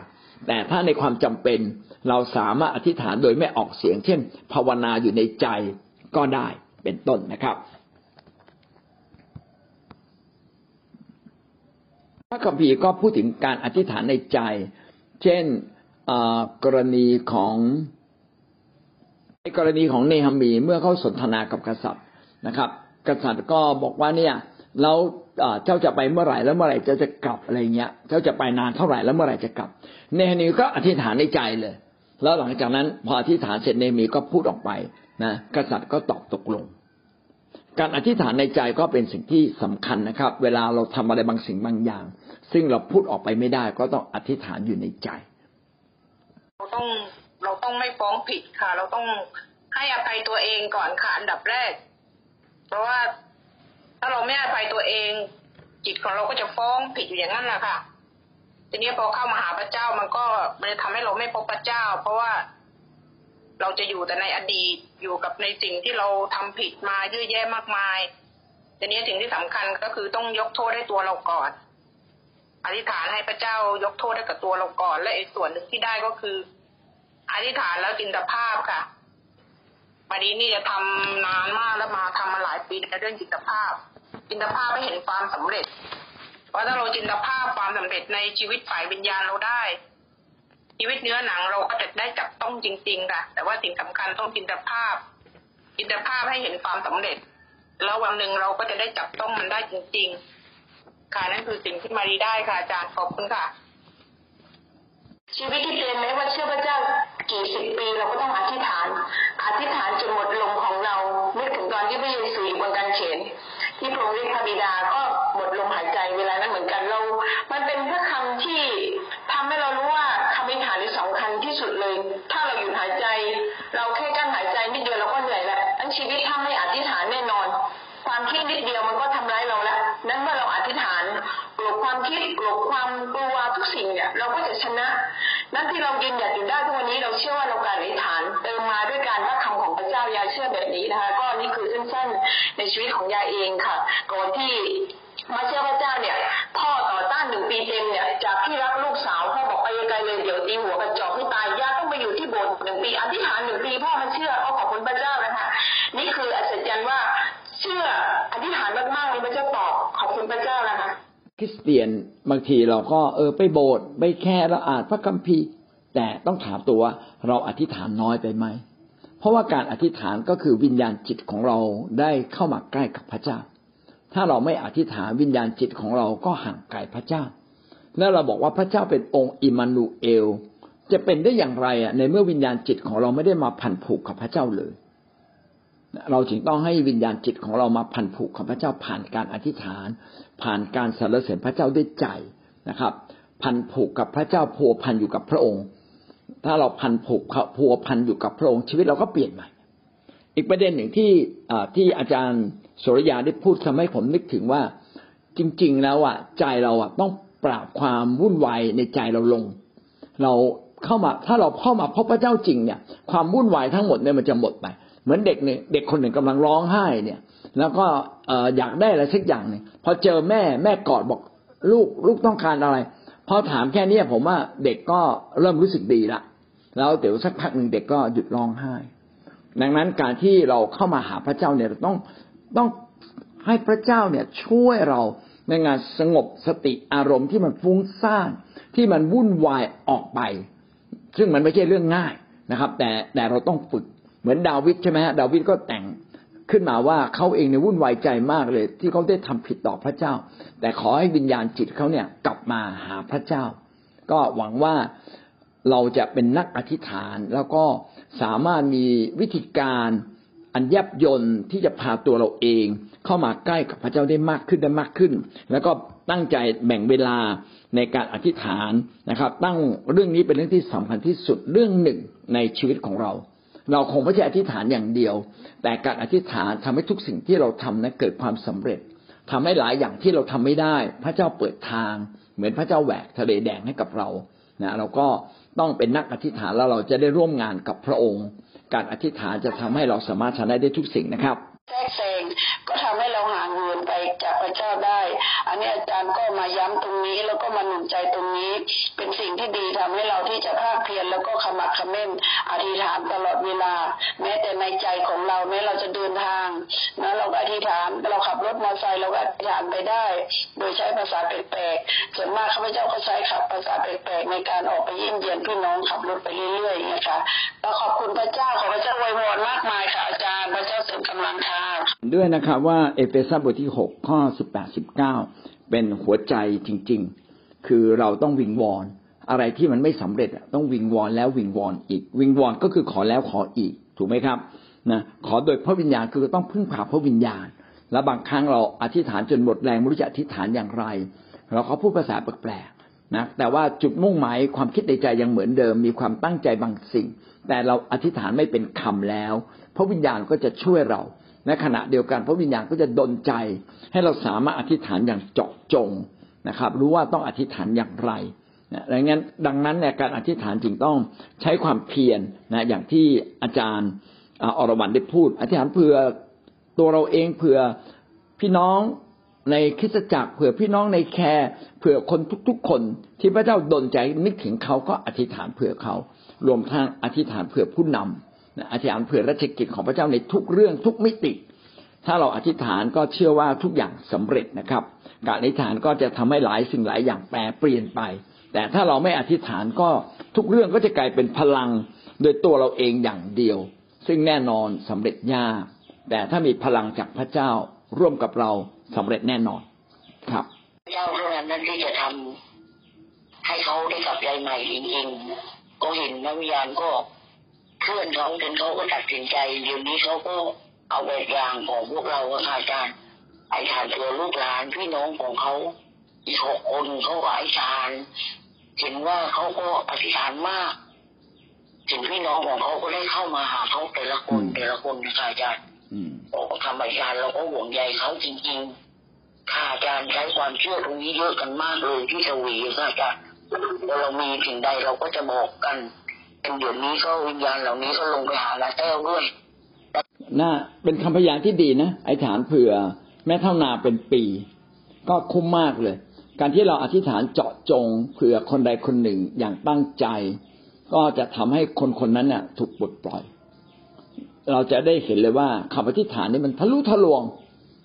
A: แต่ถ้าในความจำเป็นเราสามารถอธิษฐานโดยไม่ออกเสียง เช่น ภาวนาอยู่ในใจก็ได้เป็นต้นนะครับพระคัมภีร์ก็พูดถึงการอธิษฐานในใจ เช่นกรณีของในกรณีของเนฮามีเมื่อเขาสนทนากับกษัตริย์นะครับ กษัตริย์ก็บอกว่าเนี่ยแล้วเจ้าจะไปเมื่อไหร่แล้วเมื่อไหร่จะจะกลับอะไรเงี้ย เจ้าจะไปนานเท่าไหร่แล้วเมื่อไหร่จะกลับ เนฮมีก็อธิษฐานในใจเลย แล้วหลังจากนั้นพออธิษฐานเสร็จเนมีก็พูดออกไปนะกษัตริย์ก็ตอบตกลง การอธิษฐานในใจก็เป็นสิ่งที่สำคัญนะครับ เวลาเราทำอะไรบางสิ่งบางอย่าง ซึ่งเราพูดออกไปไม่ได้ ก็ต้องอธิษฐานอยู่ในใจ
B: เราต้องเราต้องไม่ฟ้องผิดค่ะ เราต้องให้อภัยตัวเองก่อนค่ะอันดับแรก เพราะว่าถ้าเราไม่อภัยตัวเอง จิตของเราก็จะฟ้องผิดอยู่อย่างนั้นแหละค่ะ ทีนี้พอเข้ามาหาพระเจ้ามันก็มันจะทำให้เราไม่พบพระเจ้า เพราะว่าเราจะอยู่แต่ในอดีตอยู่กับในสิ่งที่เราทำผิดมาเยอะแยะมากมายทีนี้สิ่งที่สำคัญก็คือต้องยกโทษให้ตัวเราก่อนอธิษฐานให้พระเจ้ายกโทษให้กับตัวเราก่อน และอีกส่วนหนึ่งที่ได้ก็คืออธิษฐานแล้วจินตภาพค่ะ วันนี้นี่จะทำนานมากแล้วมาทำมาหลายปีในเรื่องจิตภาพ จิตภาพไม่เห็นความสำเร็จเพราะถ้าเราจินตภาพความสำเร็จในชีวิตฝ่ายวิญญาณเราได้ ชีวิตเนื้อหนังเราก็จะได้จับต้องจริงๆค่ะแต่ว่าสิ่งสำคัญต้องจินตภาพ จินตภาพให้เห็นความสำเร็จ แล้ววันหนึ่งเราก็จะได้จับต้องมันได้จริง ๆ ค่ะนั่นคือสิ่งที่มารีได้ค่ะอาจารย์ขอบคุณค่ะ
C: ชีวิตที่เต็มแม้ว่าเชื่อพระเจ้า กี่สิบปีเราก็ต้องอธิษฐาน อธิษฐานจนหมดลมของเรานึกถึงตอนที่พระเยซูอยู่บนกางเขนที่พระองค์เรียกพระบิดาก็หมดลมหายใจเวลานั้นเหมือนกันเรา มันเป็นพระคำที่ทำให้เรารู้ว่าคำอธิษฐานนี่สำคัญที่สุดเลย ถ้าเราหยุดหายใจ เราแค่กั้นหายใจนิดเดียวเราก็เหนื่อยแล้วอันชีวิตถ้าไม่อธิษฐานแน่นอน ความคิดนิดเดียวมันก็ทำร้ายเราแล้วนั้นเมื่อเราอธิษฐานกลบความคิดกลบความกลัวทุกสิ่งเนี่ย เราก็จะชนะ นั่นที่เรายืนหยัดอยู่ได้ทุกวันนี้เราเชื่อว่าเราการอธิษฐานเติมมาด้วยการว่าคำของพระเจ้ายายเชื่อแบบนี้นะคะ ก็นี่คือสั้นๆในชีวิตของยายเองค่ะก่อนที่มาเชื่อพระเจ้าเนี่ย พ่อต่อต้านหนึ่งปีเต็มเนี่ยจากที่รักลูกสาวพ่อบอกไปไกลเลยเดี๋ยวตีหัวกระจอกให้ตายย่าต้องไปอยู่ที่โบสถ์หนึ่งปีอธิษฐานหนึ่งปีพ่อมาเชื่อก็ขอบคุณพระเจ้านะคะนี่คืออัศจรรย์ว่า ริ
A: สเตียนบางทีเราก็เออไปโบสถ์ไปแค่เราอ่านพระคัมภีร์ แต่ต้องถามตัวว่าเราอธิษฐานน้อยไปไหม เพราะว่าการอธิษฐานก็คือวิญญาณจิตของเราได้เข้ามาใกล้กับพระเจ้า ถ้าเราไม่อธิษฐานวิญญาณจิตของเราก็ห่างไกลพระเจ้า แล้วเราบอกว่าพระเจ้าเป็นองค์อิมมานูเอล จะเป็นได้อย่างไรอะในเมื่อวิญญาณจิตของเราไม่ได้มาพันผูกกับพระเจ้าเลยเราจึงต้องให้วิญญาณจิตของเรามาพันผูกกับพระเจ้าผ่านการอธิษฐาน ผ่านการสรรเสริญพระเจ้าด้วยใจนะครับ พันผูกกับพระเจ้าพัวพันอยู่กับพระองค์ ถ้าเราพันผูกพัวพันอยู่กับพระองค์ชีวิตเราก็เปลี่ยนใหม่ อีกประเด็นหนึ่งที่ที่อาจารย์สุริยาได้พูดทำให้ผมนึกถึงว่า จริง ๆ แล้วอะใจเราอะต้องปราบความวุ่นวายในใจเราลง เราเข้ามาถ้าเราเข้ามาพบพระเจ้าจริงเนี่ย ความวุ่นวายทั้งหมดเนี่ยมันจะหมดไป เหมือนเด็กเนี่ยเด็กคนหนึ่งกำลังร้องไห้เนี่ย แล้วก็อยากได้อะไรสักอย่างหนึ่งพอเจอแม่แม่กอดบอกลูกลูกต้องการอะไรพอถามแค่นี้ผมว่าเด็กก็เริ่มรู้สึกดีละแล้วเดี๋ยวสักพักหนึ่งเด็กก็หยุดร้องไห้ ดังนั้นการที่เราเข้ามาหาพระเจ้าเนี่ยเราต้องต้องให้พระเจ้าเนี่ยช่วยเราในงานสงบสติอารมณ์ที่มันฟุ้งซ่านที่มันวุ่นวายออกไป ซึ่งมันไม่ใช่เรื่องง่ายนะครับ แต่แต่เราต้องฝึก เหมือนดาวิดใช่ไหมฮะดาวิดก็แต่งขึ้นมาว่าเขาเองในวุ่นวายใจมากเลย ที่เขาได้ทำผิดต่อพระเจ้า แต่ขอให้วิญญาณจิตเขาเนี่ยกลับมาหาพระเจ้า ก็หวังว่าเราจะเป็นนักอธิษฐาน แล้วก็สามารถมีวิธีการอันแยบยนที่จะพาตัวเราเอง เข้ามาใกล้กับพระเจ้าได้มากขึ้นได้มากขึ้น แล้วก็ตั้งใจแบ่งเวลาในการอธิษฐานนะครับ ตั้งเรื่องนี้เป็นเรื่องที่สำคัญที่สุดเรื่องหนึ่งในชีวิตของเรา เราคงไม่ใช่อธิษฐานอย่างเดียว แต่การอธิษฐานทำให้ทุกสิ่งที่เราทำนั้นเกิดความสำเร็จทำให้หลายอย่างที่เราทำไม่ได้ พระเจ้าเปิดทาง เหมือนพระเจ้าแหวกทะเลแดงให้กับเรานะเราก็ต้องเป็นนักอธิษฐานแล้วเราจะได้ร่วมงานกับพระองค์ การอธิษฐานจะทำให้เราสามารถชนะได้ทุกสิ่งนะครับ
C: แทรกแซงก็ทำให้เราห่างเหินไปจากพระเจ้าได้
D: อันนี้อาจารย์ก็มาย้ำตรงนี้แล้วก็มาหนุนใจตรงนี้ เป็นสิ่งที่ดีทำให้เราที่จะภาคเพียรแล้วก็ขมักเขม้นอธิษฐานตลอดเวลา แม้แต่ในใจของเราแม้เราจะเดินทางนะเราก็อธิษฐานเราขับรถมอเตอร์ไซค์เราก็อธิษฐานไปได้ โดยใช้ภาษาแปลกๆส่วนมากข้าพเจ้าก็ใช้ขับภาษาแปลกๆในการออกไปเยี่ยมเยียนพี่น้องขับรถไปเรื่อยๆอย่ค่ะแล้วขอบคุณพระเจ้าขอพระเจ้าวยพรมากมายค่ะอาจารย์พระเจ้าเสริมกำลังค่ะ
A: ด้วยนะครับว่าเอเฟซัสบทที่หกข้อสิบแปดสิบเก้า เป็นหัวใจจริง ๆ คือเราต้องวิงวอนอะไรที่มันไม่สำเร็จต้องวิงวอนแล้ววิงวอนอีก วิงวอนก็คือขอแล้วขออีก ถูกไหมครับนะขอโดยพระวิญญาณคือต้องพึ่งพาพระวิญญาณ แล้วบางครั้งเราอธิษฐานจนหมดแรงไม่รู้จะอธิษฐานอย่างไร เราก็พูดภาษาแปลกๆนะแต่ว่าจุดมุ่งหมายความคิดในใจยังเหมือนเดิม มีความตั้งใจบางสิ่ง แต่เราอธิษฐานไม่เป็นคำแล้ว พระวิญญาณก็จะช่วยเรา ในขณะเดียวกันพระวิญญาณก็จะดลใจ ให้เราสามารถอธิษฐานอย่างเจาะจงนะครับ รู้ว่าต้องอธิษฐานอย่างไรนะดังนั้นดังนั้นเนี่ยการอธิษฐานจึงต้องใช้ความเพียรนะอย่างที่อาจารย์อรวรรณได้พูด อธิษฐานเผื่อตัวเราเองเผื่อพี่น้องในคริสตจักรเผื่อพี่น้องในแคร์เผื่อคนทุกๆ คนที่พระเจ้าดลใจนึกถึงเขาก็อธิษฐานเผื่อเขา รวมทั้งอธิษฐานเผื่อผู้นำ อธิษฐานเผื่อราชกิจของพระเจ้าในทุกเรื่องทุกมิติ ถ้าเราอธิษฐานก็เชื่อว่าทุกอย่างสำเร็จนะครับ การอธิษฐานก็จะทำให้หลายสิ่งหลายอย่างแปรเปลี่ยนไป แต่ถ้าเราไม่อธิษฐานก็ทุกเรื่องก็จะกลายเป็นพลังโดยตัวเราเองอย่างเดียว ซึ่งแน่นอนสำเร็จยากแต่ถ้ามีพลังจากพระเจ้าร่วมกับเราสำเร็จแน่นอนครับ
D: เจ้าเท่านั้นที่จะทำให้เขาได้กลับใจใหม่จริงๆก็เห็นนักวิญญาณก็ เคลื่อนเขาจนเขาก็ตัดสินใจเดี๋ยวนี้เขาก็เอาแบบอย่างของพวกเราอะค่ะอาจารย์ไอ้ทานตัวลูกหลานพี่น้องของเขา อีกหกคนเขาก็ไอ้ทานเห็นว่าเขาก็อธิษฐานมากถึงพี่น้องของเขาก็ได้เข้ามาหาเขาแต่ละคน
A: อืม
D: แต่ละคนนะคะอาจารย์
A: อืม
D: โอ้ทำอาจารย์เราก็ห่วงใยเขาจริงๆค่ะอาจารย์ใช้ความเชื่อตรงนี้เยอะกันมากเลยที่สวีค่ะอาจารย์พอเรามีสิ่งใดเราก็จะบอกกัน เป็นเดี๋ยวนี้ก็วิญญาณเหล่านี้ก็ลงไปหาลาแต้วด้วย
A: น่าเป็นคำพยานที่ดีนะไอ้ฐานเผื่อ แม่เท่านาเป็นปี ก็คุ้มมากเลย การที่เราอธิษฐานเจาะจงเผื่อคนใดคนหนึ่งอย่างตั้งใจ ก็จะทำให้คนคนนั้นน่ะ ถูกปลดปล่อย เราจะได้เห็นเลยว่าคำอธิษฐานนี้มันทะลุทะลวง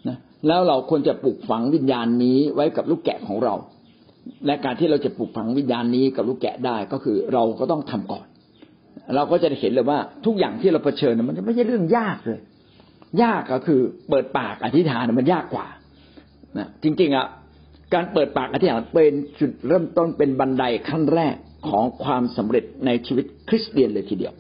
A: นะแล้วเราควรจะปลูกฝังวิญญาณนี้ไว้กับลูกแกะของเรา และการที่เราจะปลูกฝังวิญญาณนี้กับลูกแกะได้ก็คือเราก็ต้องทำก่อน เราก็จะได้เห็นเลยว่าทุกอย่างที่เราเผชิญมันไม่ใช่เรื่องยากเลย ยากก็คือเปิดปากอธิษฐานมันยากกว่านะจริงๆอะการเปิดปากอธิษฐานเป็นจุดเริ่มต้นเป็นบันไดขั้นแรกของความสำเร็จในชีวิตคริสเตียนเลยทีเดียว